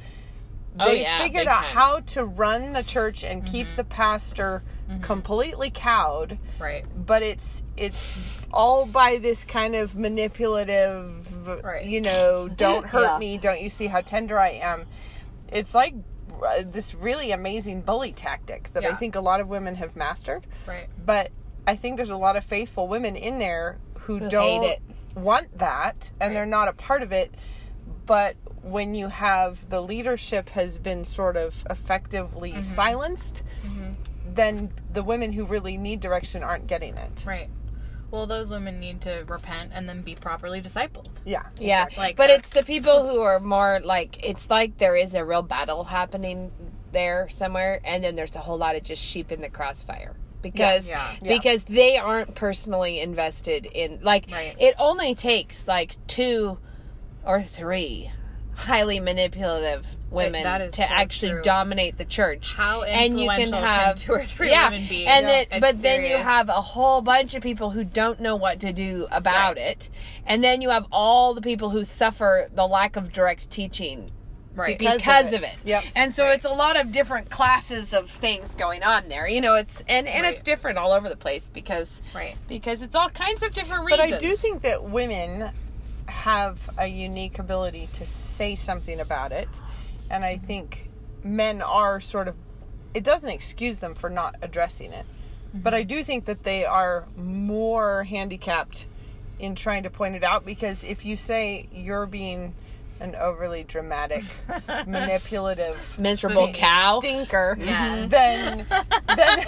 Oh, They yeah, figured out time. how to run the church and keep the pastor completely cowed, right but it's it's all by this kind of manipulative, Right. you know, don't hurt Yeah. me, don't you see how tender I am. It's like uh, this really amazing bully tactic that I think a lot of women have mastered. Right. But I think there's a lot of faithful women in there who, Who don't want that and they're not a part of it. But when you have the leadership has been sort of effectively Mm-hmm. silenced, then the women who really need direction aren't getting it. right well those women need to repent and then be properly discipled Yeah. Yeah. exactly. Like but it's the people who are more like it's like there is a real battle happening there somewhere and then there's a whole lot of just sheep in the crossfire because Yeah. Yeah. because they aren't personally invested in like Right. it only takes like two or three highly manipulative women that is to so actually true. dominate the church How and you can have can two or three yeah women be? and Yeah. then It's but then you have a whole bunch of people who don't know what to do about Right. it and then you have all the people who suffer the lack of direct teaching Right. Because of because it. of it. Yep. And so it's a lot of different classes of things going on there. You know, it's and and it's different all over the place because Right. because it's all kinds of different reasons. But. I do think that women have a unique ability to say something about it. And I think men are sort of, it doesn't excuse them for not addressing it. Mm-hmm. But I do think that they are more handicapped in trying to point it out because if you say you're being an overly dramatic, manipulative, Miserable stink- cow. stinker, Yeah. then then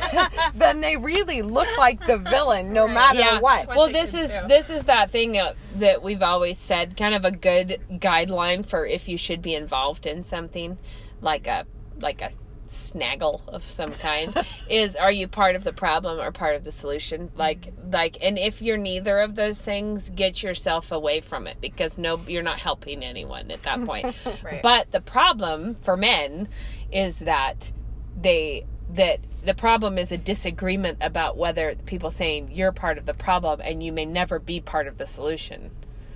then they really look like the villain no matter yeah. what. Well, this is do. this is that thing uh, that we've always said, kind of a good guideline for if you should be involved in something, like a like a snaggle of some kind is are you part of the problem or part of the solution? Like like and if you're neither of those things get yourself away from it because no you're not helping anyone at that point. Right. but the problem for men is that they that the problem is a disagreement about whether people saying you're part of the problem and you may never be part of the solution.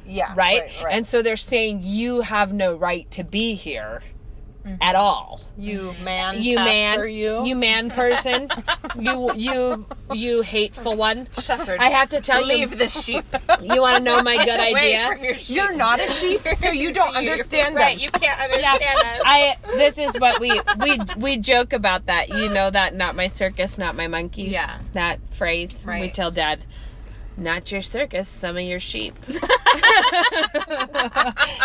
Yeah, right, right. and so they're saying you have no right to be here Mm-hmm. at all you man, you man pastor, you, man person you you you hateful one Shepherd. i have to tell leave you the sheep. you want to know my good idea your. You're not a sheep, so you don't understand right. You can't yeah, understand us. I. This is what we we we joke about that. You know that not my circus, not my monkeys. Yeah. that phrase. We tell Dad, not your circus, some of your sheep.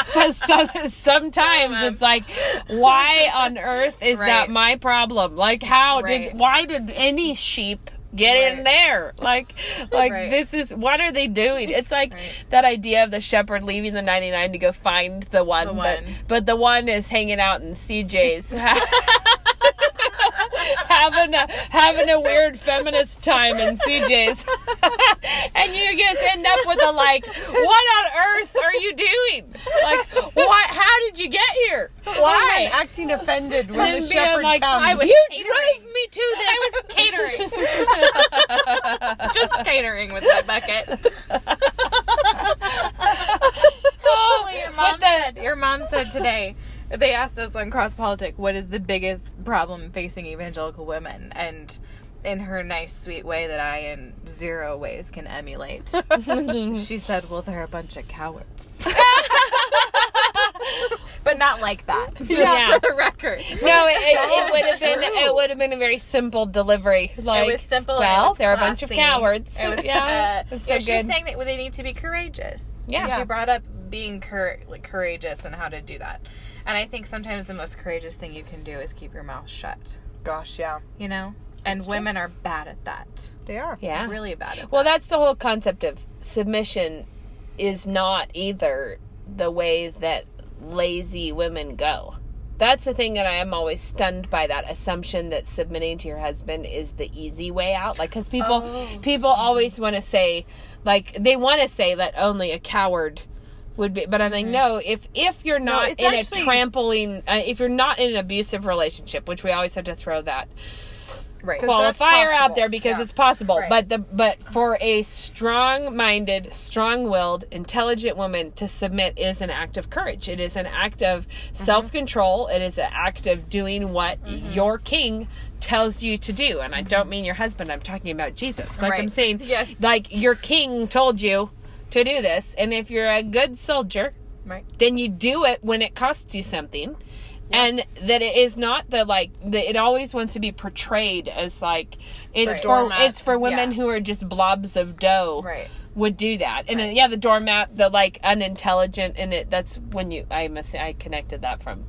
Because some, sometimes it's like, why on earth is that my problem? Like, how Right. did why did any sheep? Get in there, like, like Right. this is what are they doing? It's like Right. that idea of the shepherd leaving the ninety nine to go find the one, The but but the one is hanging out in CJ's. having a having a weird feminist time in CJ's, and you just end up with a like, what on earth are you doing? Like, what? How did you get here? And then Why? acting offended when And the being shepherd like, comes. I was, you drove me to this. I was catering. Just catering with that bucket. Oh, your mom the- said your mom said today they asked us on CrossPolitic what is the biggest problem facing evangelical women and in her nice sweet way that i in zero ways can emulate she said well they're a bunch of cowards but not like that just Yeah. for the record No, it, it, it would have been it would have been a very simple delivery. Like, it was simple. Well, was they're a bunch of cowards. It was, yeah, uh, it's so she was saying that they need to be courageous. Yeah. And she brought up being cour- like courageous and how to do that. And I think sometimes the most courageous thing you can do is keep your mouth shut. Gosh, yeah, You know, and It's true. women are bad at that. they are. yeah, Really bad at that. Well, that. that's the whole concept of submission is not either the way that lazy women go. That's the thing that I am always stunned by that assumption that submitting to your husband is the easy way out. Like, because people Oh. people always want to say, like, they want to say that only a coward would be. But I'm like, no. If if you're not it's in actually- a trampling, uh, if you're not in an abusive relationship, which we always have to throw that right. qualifier out there because Yeah. it's possible. Right. But the but for a strong-minded, strong-willed, intelligent woman to submit is an act of courage. It is an act of Mm-hmm. self-control. It is an act of doing what your king tells you to do. And I don't mean your husband. I'm talking about Jesus. Like I'm Mm-hmm. Saying, Yes. like your king told you to do this, and if you're a good soldier, right. then you do it when it costs you something and that it is not the like the, it always wants to be portrayed as like it's Right. for Doormat. it's for women Yeah. who are just blobs of dough Right. would do that and uh, then, yeah the doormat the like unintelligent and it that's when you i must say i connected that from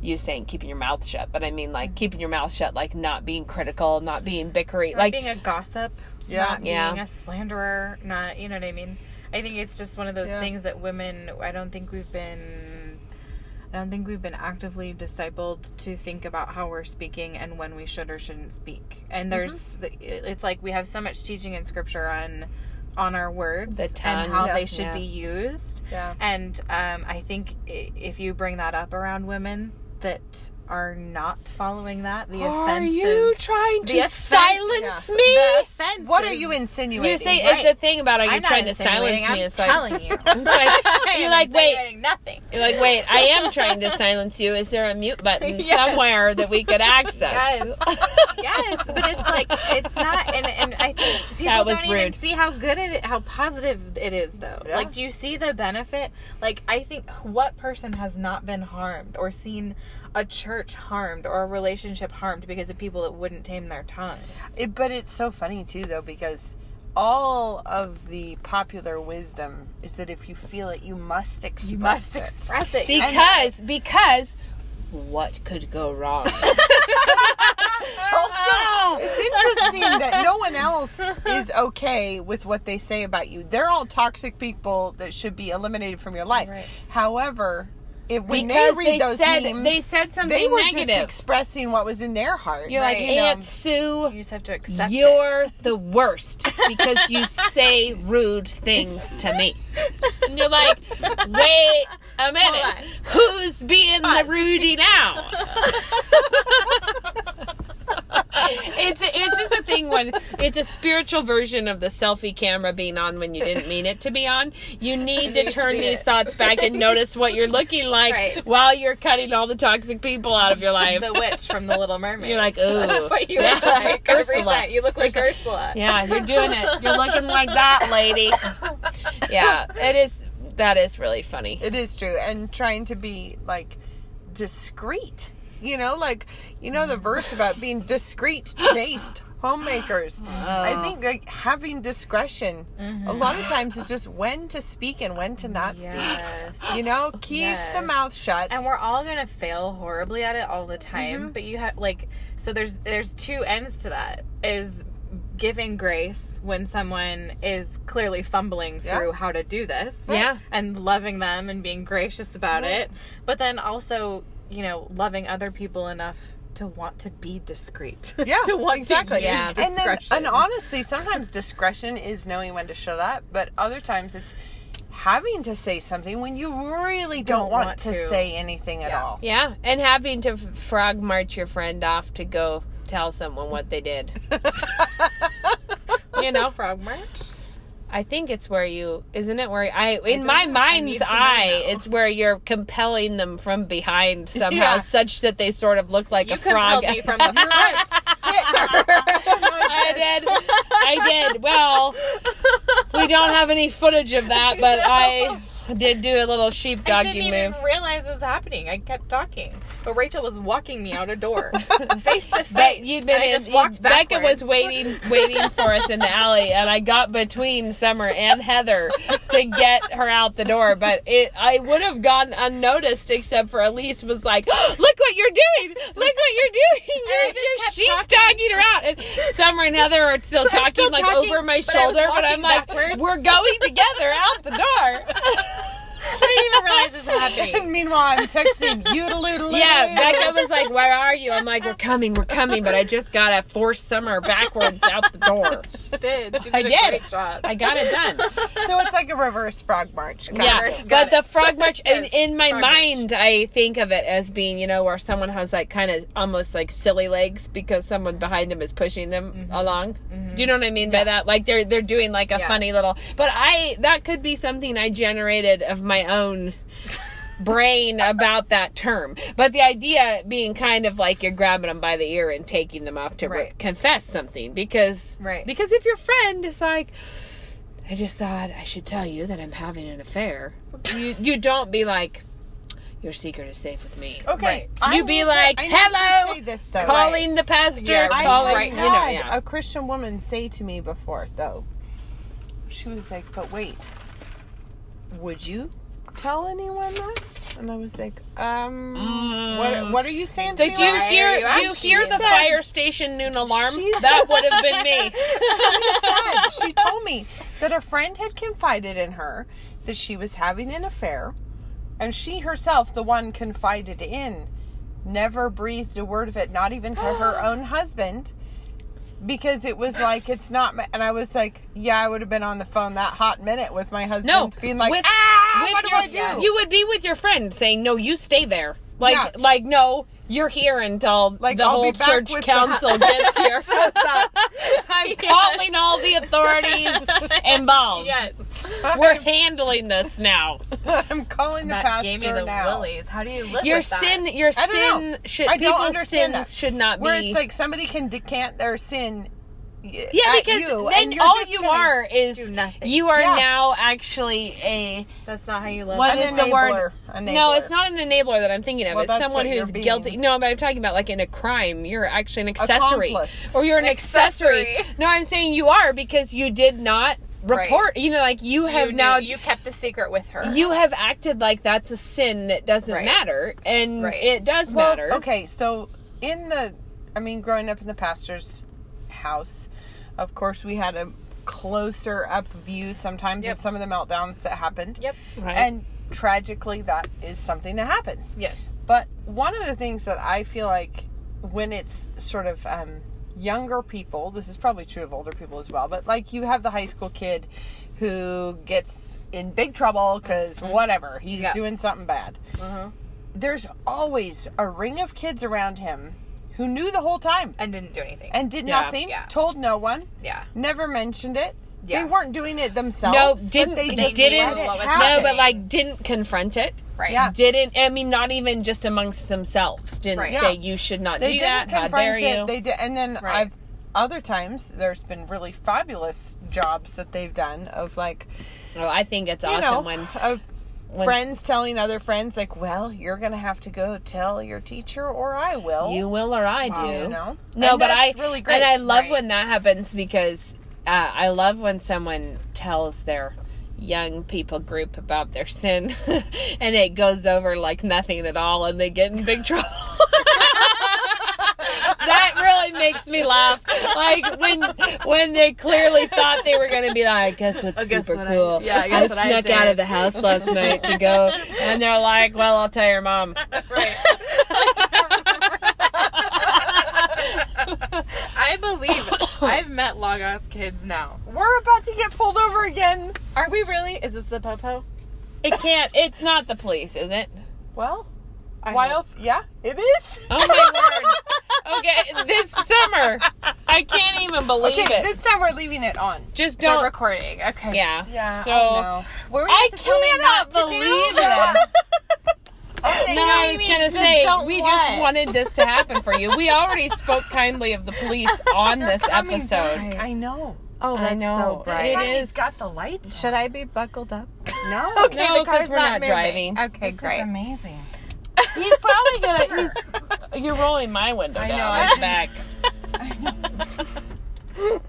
you saying keeping your mouth shut but i mean like mm. keeping your mouth shut like not being critical not being bickery Not like being a gossip. Yeah. Not being Yeah. a slanderer. Not, you know what I mean? I think it's just one of those Yeah. things that women, I don't think we've been I don't think we've been actively discipled to think about how we're speaking and when we should or shouldn't speak. And there's, the it's like we have so much teaching in scripture on on our words The and how Yeah. they should Yeah. be used. Yeah. And um, I think if you bring that up around women that are not following that, the Are offenses. you trying to offense- silence yeah. me? The offenses. What are you insinuating? You say Right. the thing about are you I'm trying to silence insinuating, me? I'm It's like telling you. It's like- I you're like, wait. nothing. you're like, wait, I am trying to silence you. Is there a mute button Yes. somewhere that we could access? Yes, yes, but it's like it's not, and, and I think people That was don't even see how good it, how positive it is, though. Yeah. Like, do you see the benefit? Like, I think what person has not been harmed or seen a church harmed or a relationship harmed because of people that wouldn't tame their tongues? It, but it's so funny too, though, because all of the popular wisdom is that if you feel it, you must express you must it. express it. Because because what could go wrong? Also, it's interesting that no one else is okay with what they say about you. They're all toxic people that should be eliminated from your life. Right. However, if when Because they read they those said- memes, they said something they were negative. just expressing what was in their heart. You're like you know? Aunt Sue. you just have to accept it. You're the worst because you say rude things to me. And you're like, wait a minute. Who's being the Rudy now? it's a, it's just a thing when it's a spiritual version of the selfie camera being on when you didn't mean it to be on. You need to turn these it. thoughts back and notice what you're looking like Right. while you're cutting all the toxic people out of your life. the witch from The Little Mermaid. You're like, ooh. That's what you Yeah. look like every Ursula. time. You look like Ursula. Yeah, you're doing it. You're looking like that, lady. Yeah, it is. That is really funny. It is true. And trying to be like discreet. You know, like you know the verse about being discreet, chaste homemakers. I oh. think like having discretion a lot of times is just when to speak and when to not Yes. speak. You know, keep Yes. the mouth shut. and we're all gonna fail horribly at it all the time mm-hmm. but you have like so there's there's two ends to that is giving grace when someone is clearly fumbling Yeah. through how to do this Yeah. and loving them and being gracious about it but then also you know loving other people enough to want to be discreet yeah, to want exactly. to use Yeah. And then, and honestly, sometimes discretion is knowing when to shut up, but other times it's having to say something when you really don't, Don't want, want to. to. say anything at Yeah. all. Yeah, and having to frog march your friend off to go tell someone what they did. you know, frog march I think it's where you, isn't it? Where I, in don't my know. Mind's eye, it's where you're compelling them from behind somehow, Yeah. such that they sort of look like you a frog. me from the front I did. I did. Well, we don't have any footage of that, but I did do a little sheepdogging move. I didn't even move. realize it was happening. I kept talking, but Rachel was walking me out a door, face to But face. you'd been in. you- Becca was waiting, waiting for us in the alley, and I got between Summer and Heather to get her out the door. But it, I would have gone unnoticed, except for Elise was like, oh, "Look what you're doing! Look what you're doing! You're, you're sheep dogging her out." And Summer and Heather are still talking, still like talking, over my but shoulder, but I'm walking like, backwards. "We're going together out the door." I didn't even realize this was happening. Meanwhile, I'm texting you to Yeah, Becca was like, "Where are you?" I'm like, "We're coming, we're coming," but I just gotta force Summer backwards out the door. She did. She did I a did. I got it done. So it's like a reverse frog march. kind yeah, but got the frog march in, in my frog march. mind, I think of it as being, you know, where someone has like kind of almost like silly legs because someone behind them is pushing them Mm-hmm. along. Do you know what I mean by that? Like they're they're doing like a Yeah. funny little. But I that could be something I generated of my own. brain about that term but the idea being kind of like you're grabbing them by the ear and taking them off to re- confess something because Right. because if your friend is like I just thought I should tell you that I'm having an affair. You you don't be like, your secret is safe with me. Okay, Right. You be like, to "Hello, this though. calling the pastor, Yeah, I've calling, right you know, yeah. a Christian woman say to me before, though. She was like, "But wait, would you tell anyone that?" And I was like, "Um, what? What are you saying to Did me?" you Like, hear? are you Do you hear the said- fire station noon alarm? She's- That would have been me. she said she told me that a friend had confided in her that she was having an affair and she herself, the one confided in, never breathed a word of it, not even to her own husband. Because it was like it's not, ma- and I was like, yeah, I would have been on the phone that hot minute with my husband, No, being like, with- ah, with what do I do? You would be with your friend saying, "No, you stay there." Like, Yeah. like no, you're here until Like, the I'll whole church with the- council gets here. Shows up. I'm calling all the authorities involved. yes. We're handling this now. I'm calling the That pastor gave me the now. willies. How do you live Your with that? sin, your I sin should I don't people's understand sins that. should not be. Where be. it's like somebody can decant their sin. yeah, at because you, then all you are is you are Yeah. now actually a That's not how you live. What An is the word? enabler. no, it's not an enabler that I'm thinking of. Well, it's someone who's guilty. No, but I'm talking about like in a crime. You're actually an accessory, Accomplice. or you're an accessory. Accessory. No, I'm saying you are because you did not Right. report. You know, like you have you now. knew- you kept the secret with her. you have acted like that's a sin that doesn't Right. matter, and Right. it does Well, matter. Okay, so in the, I mean, growing up in the pastor's house, of course, we had a closer up view sometimes Yep. of some of the meltdowns that happened. Yep. Right. And tragically, that is something that happens. Yes. But one of the things that I feel like when it's sort of um, younger people, this is probably true of older people as well, but like you have the high school kid who gets in big trouble because mm-hmm. whatever, he's Yeah. doing something bad. Mm-hmm. There's always a ring of kids around him who knew the whole time And didn't do anything. and did Yeah. nothing, Yeah. told no one, yeah. never mentioned it. They weren't doing it themselves. no, didn't they they, didn't no, but like didn't confront it. Right. Yeah. Didn't I mean not even just amongst themselves? Didn't Right. say Yeah. you should not they do that. How dare it. you? They did, and then Right. I've other times there's been really fabulous jobs that they've done of like oh, I think it's awesome know when of when- friends telling other friends like, well, you're gonna have to go tell your teacher, or I will. you will or I do. you know. No, And but I really great. and I love right? when that happens because uh, I love when someone tells their young people group about their sin and it goes over like nothing at all and they get in big trouble. that really makes me laugh. Like when when they clearly thought they were going to be like, guess what's oh, guess super what I- cool? yeah, guess what I snuck out of the house last night to go, and they're like, well, I'll tell your mom. Right. I believe. I've met Lagos kids now. We're about to get pulled over again. Are we really? Is this the popo? It can't. It's not the police, is it? Well, I why hope- else? Yeah, it is. Oh my word. Okay, this summer. I can't even believe Okay, it. this time we're leaving it on. Just don't. recording. Okay. yeah. Yeah. So oh I know. Were we I to tell me cannot not to believe do? that. Okay, No, yeah, I was mean gonna just say we what? just wanted this to happen for you. We already spoke kindly of the police on this episode. back, I know. Oh, I know, so right? This time is. He's got the lights. Should I be buckled up? No. Okay, No, the 'cause car's we're not not driving. Okay, This great. is amazing. He's probably gonna. He's. You're rolling my window I down know, on I the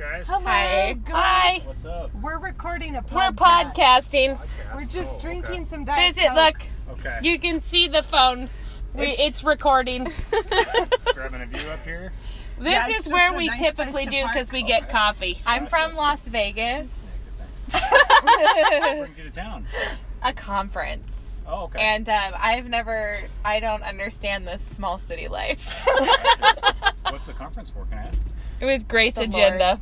back. How's it guys? Hi. Hi. What's up? We're recording a podcast. We're podcasting. Podcast? We're just Oh, drinking okay. some Diet Visit. Coke. Look. Okay. You can see the phone. We, It's- it's, recording. Grabbing a view up here. This Yeah, is where we nice typically do because we get coffee. I'm from Las Vegas, What brings you to town? a conference. Oh, okay. And um, I've never, I don't understand this small city life. What's the conference for? Can I ask? It was Grace The Agenda.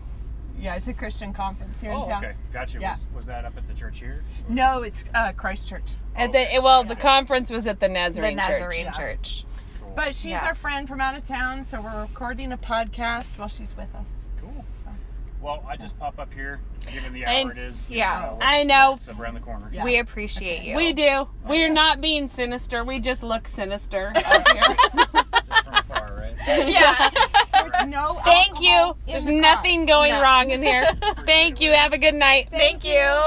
Yeah, it's a Christian conference here Oh, in town. okay. Gotcha. Yeah. Was, was that up at the church here? No, it's uh, Christ Church. At the well, the conference was at the Nazarene, the Nazarene, Nazarene Yeah. Church. Cool. But she's Yeah. our friend from out of town, so we're recording a podcast while she's with us. cool. Well, I just pop up here, given the And- hour it is. yeah. it's- I know. It's around the corner. Yeah. We appreciate you. We do. We're not being sinister. We just look sinister up here. Just from afar, right? Yeah. There's no Thank you. There's the car. nothing going No. wrong in here. Thank you. Have a good night. Thank you.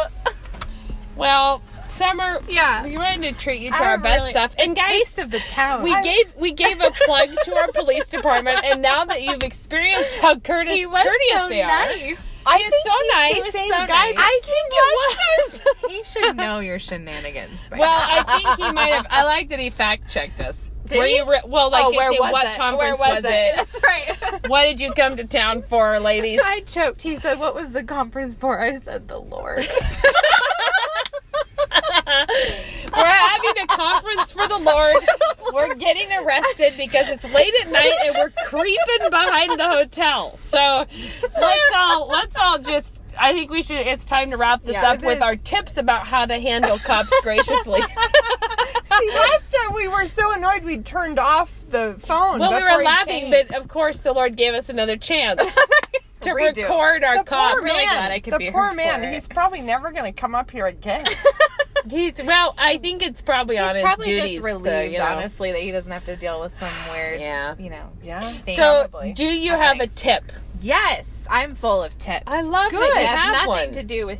Well, Summer, Yeah. we wanted to treat you to I our best really- stuff. And guys, Taste of the town. we gave we gave a plug to our police department, and now that you've experienced how courteous, he was courteous so they are, nice. I is so nice. was so guy. nice. I think it was. He should know your shenanigans. by Well, now. I think he might have. I like that he fact checked us. Did Were he? you re- well? Like, oh, where was what it? conference where was, was it? That's right. What did you come to town for, ladies? I choked. He said, "What was the conference for?" I said, "The Lord." We're having a conference for the Lord. We're getting arrested because it's late at night and we're creeping behind the hotel. So let's all let's all just. I think we should. It's time to wrap this Yeah, up with is. our tips about how to handle cops graciously. See, last time we were so annoyed we turned off the phone. well, we were laughing, came. but of course the Lord gave us another chance to Redo. record our the cop. poor really man, glad I could the be poor here man, for it. he's probably never going to come up here again. He's well. I think it's probably on his probably duties. just so, relieved, you know. honestly, that he doesn't have to deal with some weird, Yeah. you know, yeah. thing. So, Probably. do you have a tip? yes, I'm full of tips. I love Good. that It you have nothing one. to do with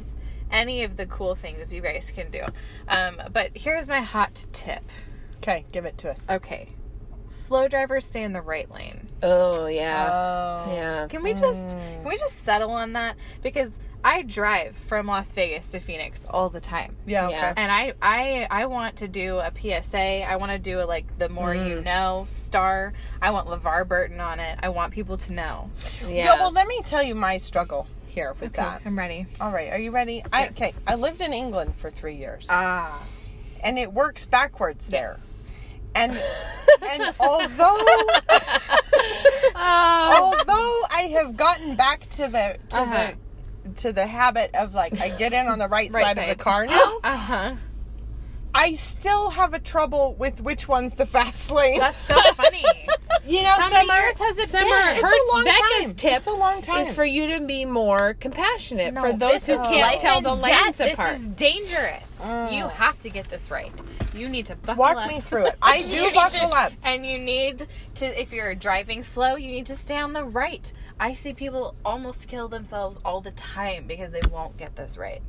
any of the cool things you guys can do. Um, but here's my hot tip. Okay, give it to us. Okay, slow drivers stay in the right lane. Oh yeah, Oh. yeah. Can we just can we just settle on that? Because I drive from Las Vegas to Phoenix all the time. Yeah, okay. Yeah. And I, I I want to do a PSA. I want to do a, like the more you Mm. know star. I want LeVar Burton on it. I want people to know. Yeah. Yeah, well, let me tell you my struggle here with that. I'm ready. All right, are you ready? I, okay, I lived in England for three years, Ah. and it works backwards there. Yes. And and although oh, although I have gotten back to the to Uh-huh. the to the habit of like I get in on the right, Right side, of the car now, Uh huh. I still have a trouble with which one's the fast lane. That's so funny. you know, How many years has it Summer, been? Her, a long Becca's time. tip It's a long time. is for you to be more compassionate for those who can't tell the lanes death. apart. This is dangerous. Mm. You have to get this right. You need to buckle Walk up. me through it. I do buckle to- up. And you need to, if you're driving slow, you need to stay on the right. I see people almost kill themselves all the time because they won't get this right.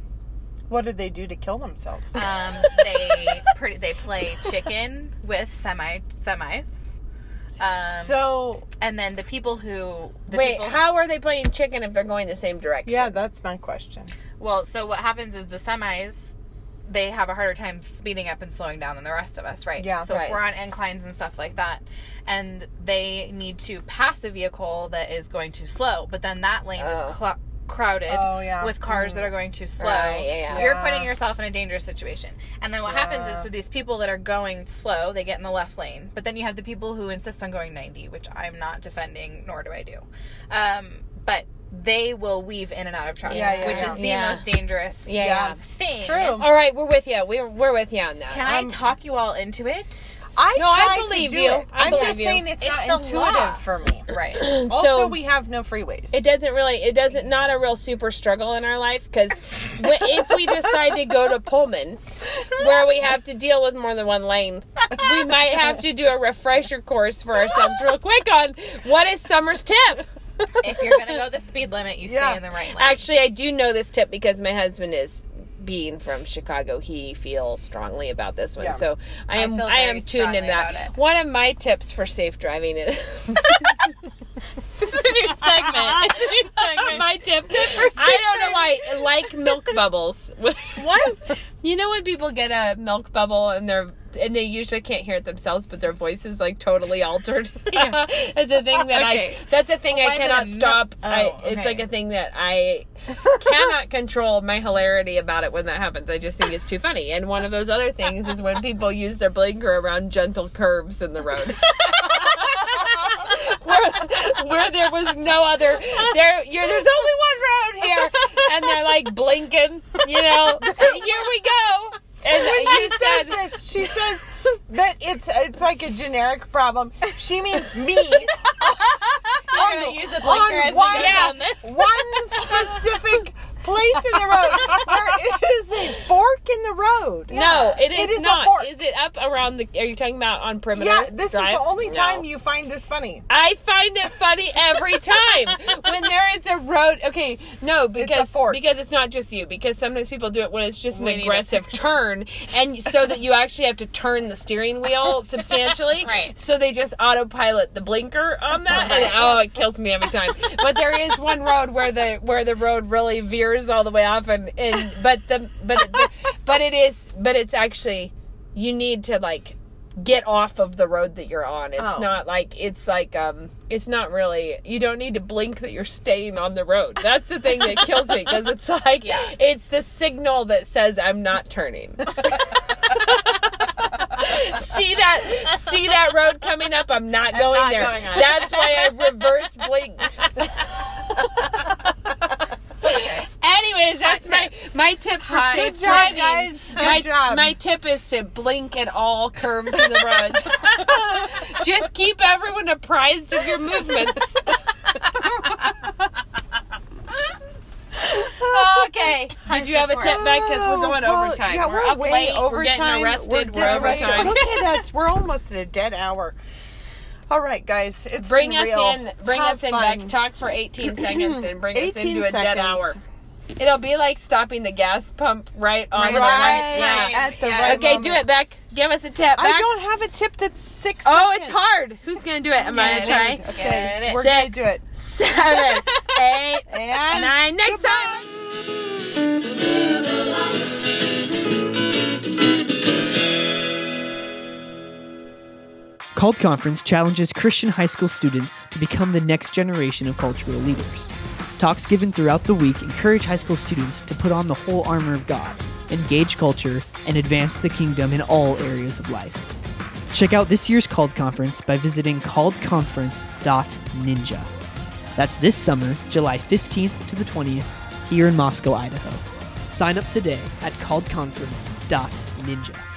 What did they do to kill themselves? Um, they pretty, they play chicken with semi semis. Um, so and then the people who the Wait, people, how are they playing chicken if they're going the same direction? yeah, that's my question. Well, so what happens is the semis they have a harder time speeding up and slowing down than the rest of us, right? Yeah. So Right. if we're on inclines and stuff like that, and they need to pass a vehicle that is going too slow, but then that lane Oh. is cl- crowded Oh, yeah. with cars that are going too slow. Right, yeah, yeah. You're putting yourself in a dangerous situation. And then what happens is, so these people that are going slow, they get in the left lane, but then you have the people who insist on going 90, which I'm not defending, nor do I do. Um, but they will weave in and out of traffic, Yeah, yeah, which yeah. is the Yeah. most dangerous Yeah, yeah. thing. It's true. All right, we're with you. We're we're with you on that. Can I Um, talk you all into it? I No, I believe to do you. it. I I'm believe just you. saying it's, It's not intuitive law. for me. Right. Also, So- we have no freeways. It doesn't really. It doesn't. Not a real super struggle in our life because if we decide to go to Pullman, where we have to deal with more than one lane, we might have to do a refresher course for ourselves real quick on what is Summer's tip. If you're gonna go the speed limit, you stay in the right lane. Actually, I do know this tip because my husband is being from Chicago. He feels strongly about this one, Yeah. so I I am feel I, am tuned in that. it. One of my tips for safe driving is this is a new segment. It's a new segment. my tip. tip For safe driving. I don't know why I like milk bubbles. What? You know when people get a milk bubble and they're and they usually can't hear it themselves, but their voice is like totally altered. Yeah. it's a thing that Okay. I. That's a thing Why I cannot stop. I, Oh, It's okay. like a thing that I cannot control my hilarity about it when that happens. I just think it's too funny. And one of those other things is when people use their blinker around gentle curves in the road. where, where there was no other there you're, there's only one road here and they're like blinking you know here we go and when you she says this, she says that it's it's like a generic problem. She means me. You're gonna use a blinker as we one, go down this. one specific place in the road where it is a fork in the road. no it is, It is a not fork. is it up around the are you talking about on perimeter Yeah, this Drive? is the only No. time you find this funny. I find it funny every time when there is a road. Okay, no, because fork. because it's not just you. Because sometimes people do it when it's just an We aggressive turn, and so that you actually have to turn the steering wheel substantially. Right. So they just autopilot the blinker on that, and oh, it kills me every time. But there is one road where the where the road really veers all the way off, and and but the but it, but it is but it's actually you need to like get off of the road that you're on. It's Oh. not like it's like um it's not really you don't need to blink that you're staying on the road. That's the thing that kills me because it's like it's the signal that says I'm not turning. see that see that road coming up. I'm not going not there. going. That's why I reverse blinked. Anyways, that's my my tip for Hot safe Good job, driving. guys. Good my, job. my tip is to blink at all curves in the roads. Just keep everyone apprised of your movements. okay. Did you have a tip, Meg? Because we're going Oh, overtime. Yeah, we're, we're, up way late. overtime. We're getting arrested. We're, arrested. overtime. Look at us. We're almost at a dead hour. All right, guys. It's Bring been us real. in. Bring Have us in, fun. Beck. Talk for 18 seconds and bring us into a dead hour. It'll be like stopping the gas pump right on Right the on right. the Yeah. At the Yeah. right Okay, moment. do it, Beck. Give us a tip. I don't have a tip that's six. Oh, seconds. it's hard. Who's gonna do it? Am I gonna try? it. Okay, Get it. we're gonna do it. Seven, eight, And nine. Next time. Called Conference challenges Christian high school students to become the next generation of cultural leaders. Talks given throughout the week encourage high school students to put on the whole armor of God, engage culture, and advance the kingdom in all areas of life. Check out this year's Called Conference by visiting calledconference.ninja. That's this summer, July 15th to the 20th, here in Moscow, Idaho. Sign up today at calledconference.ninja.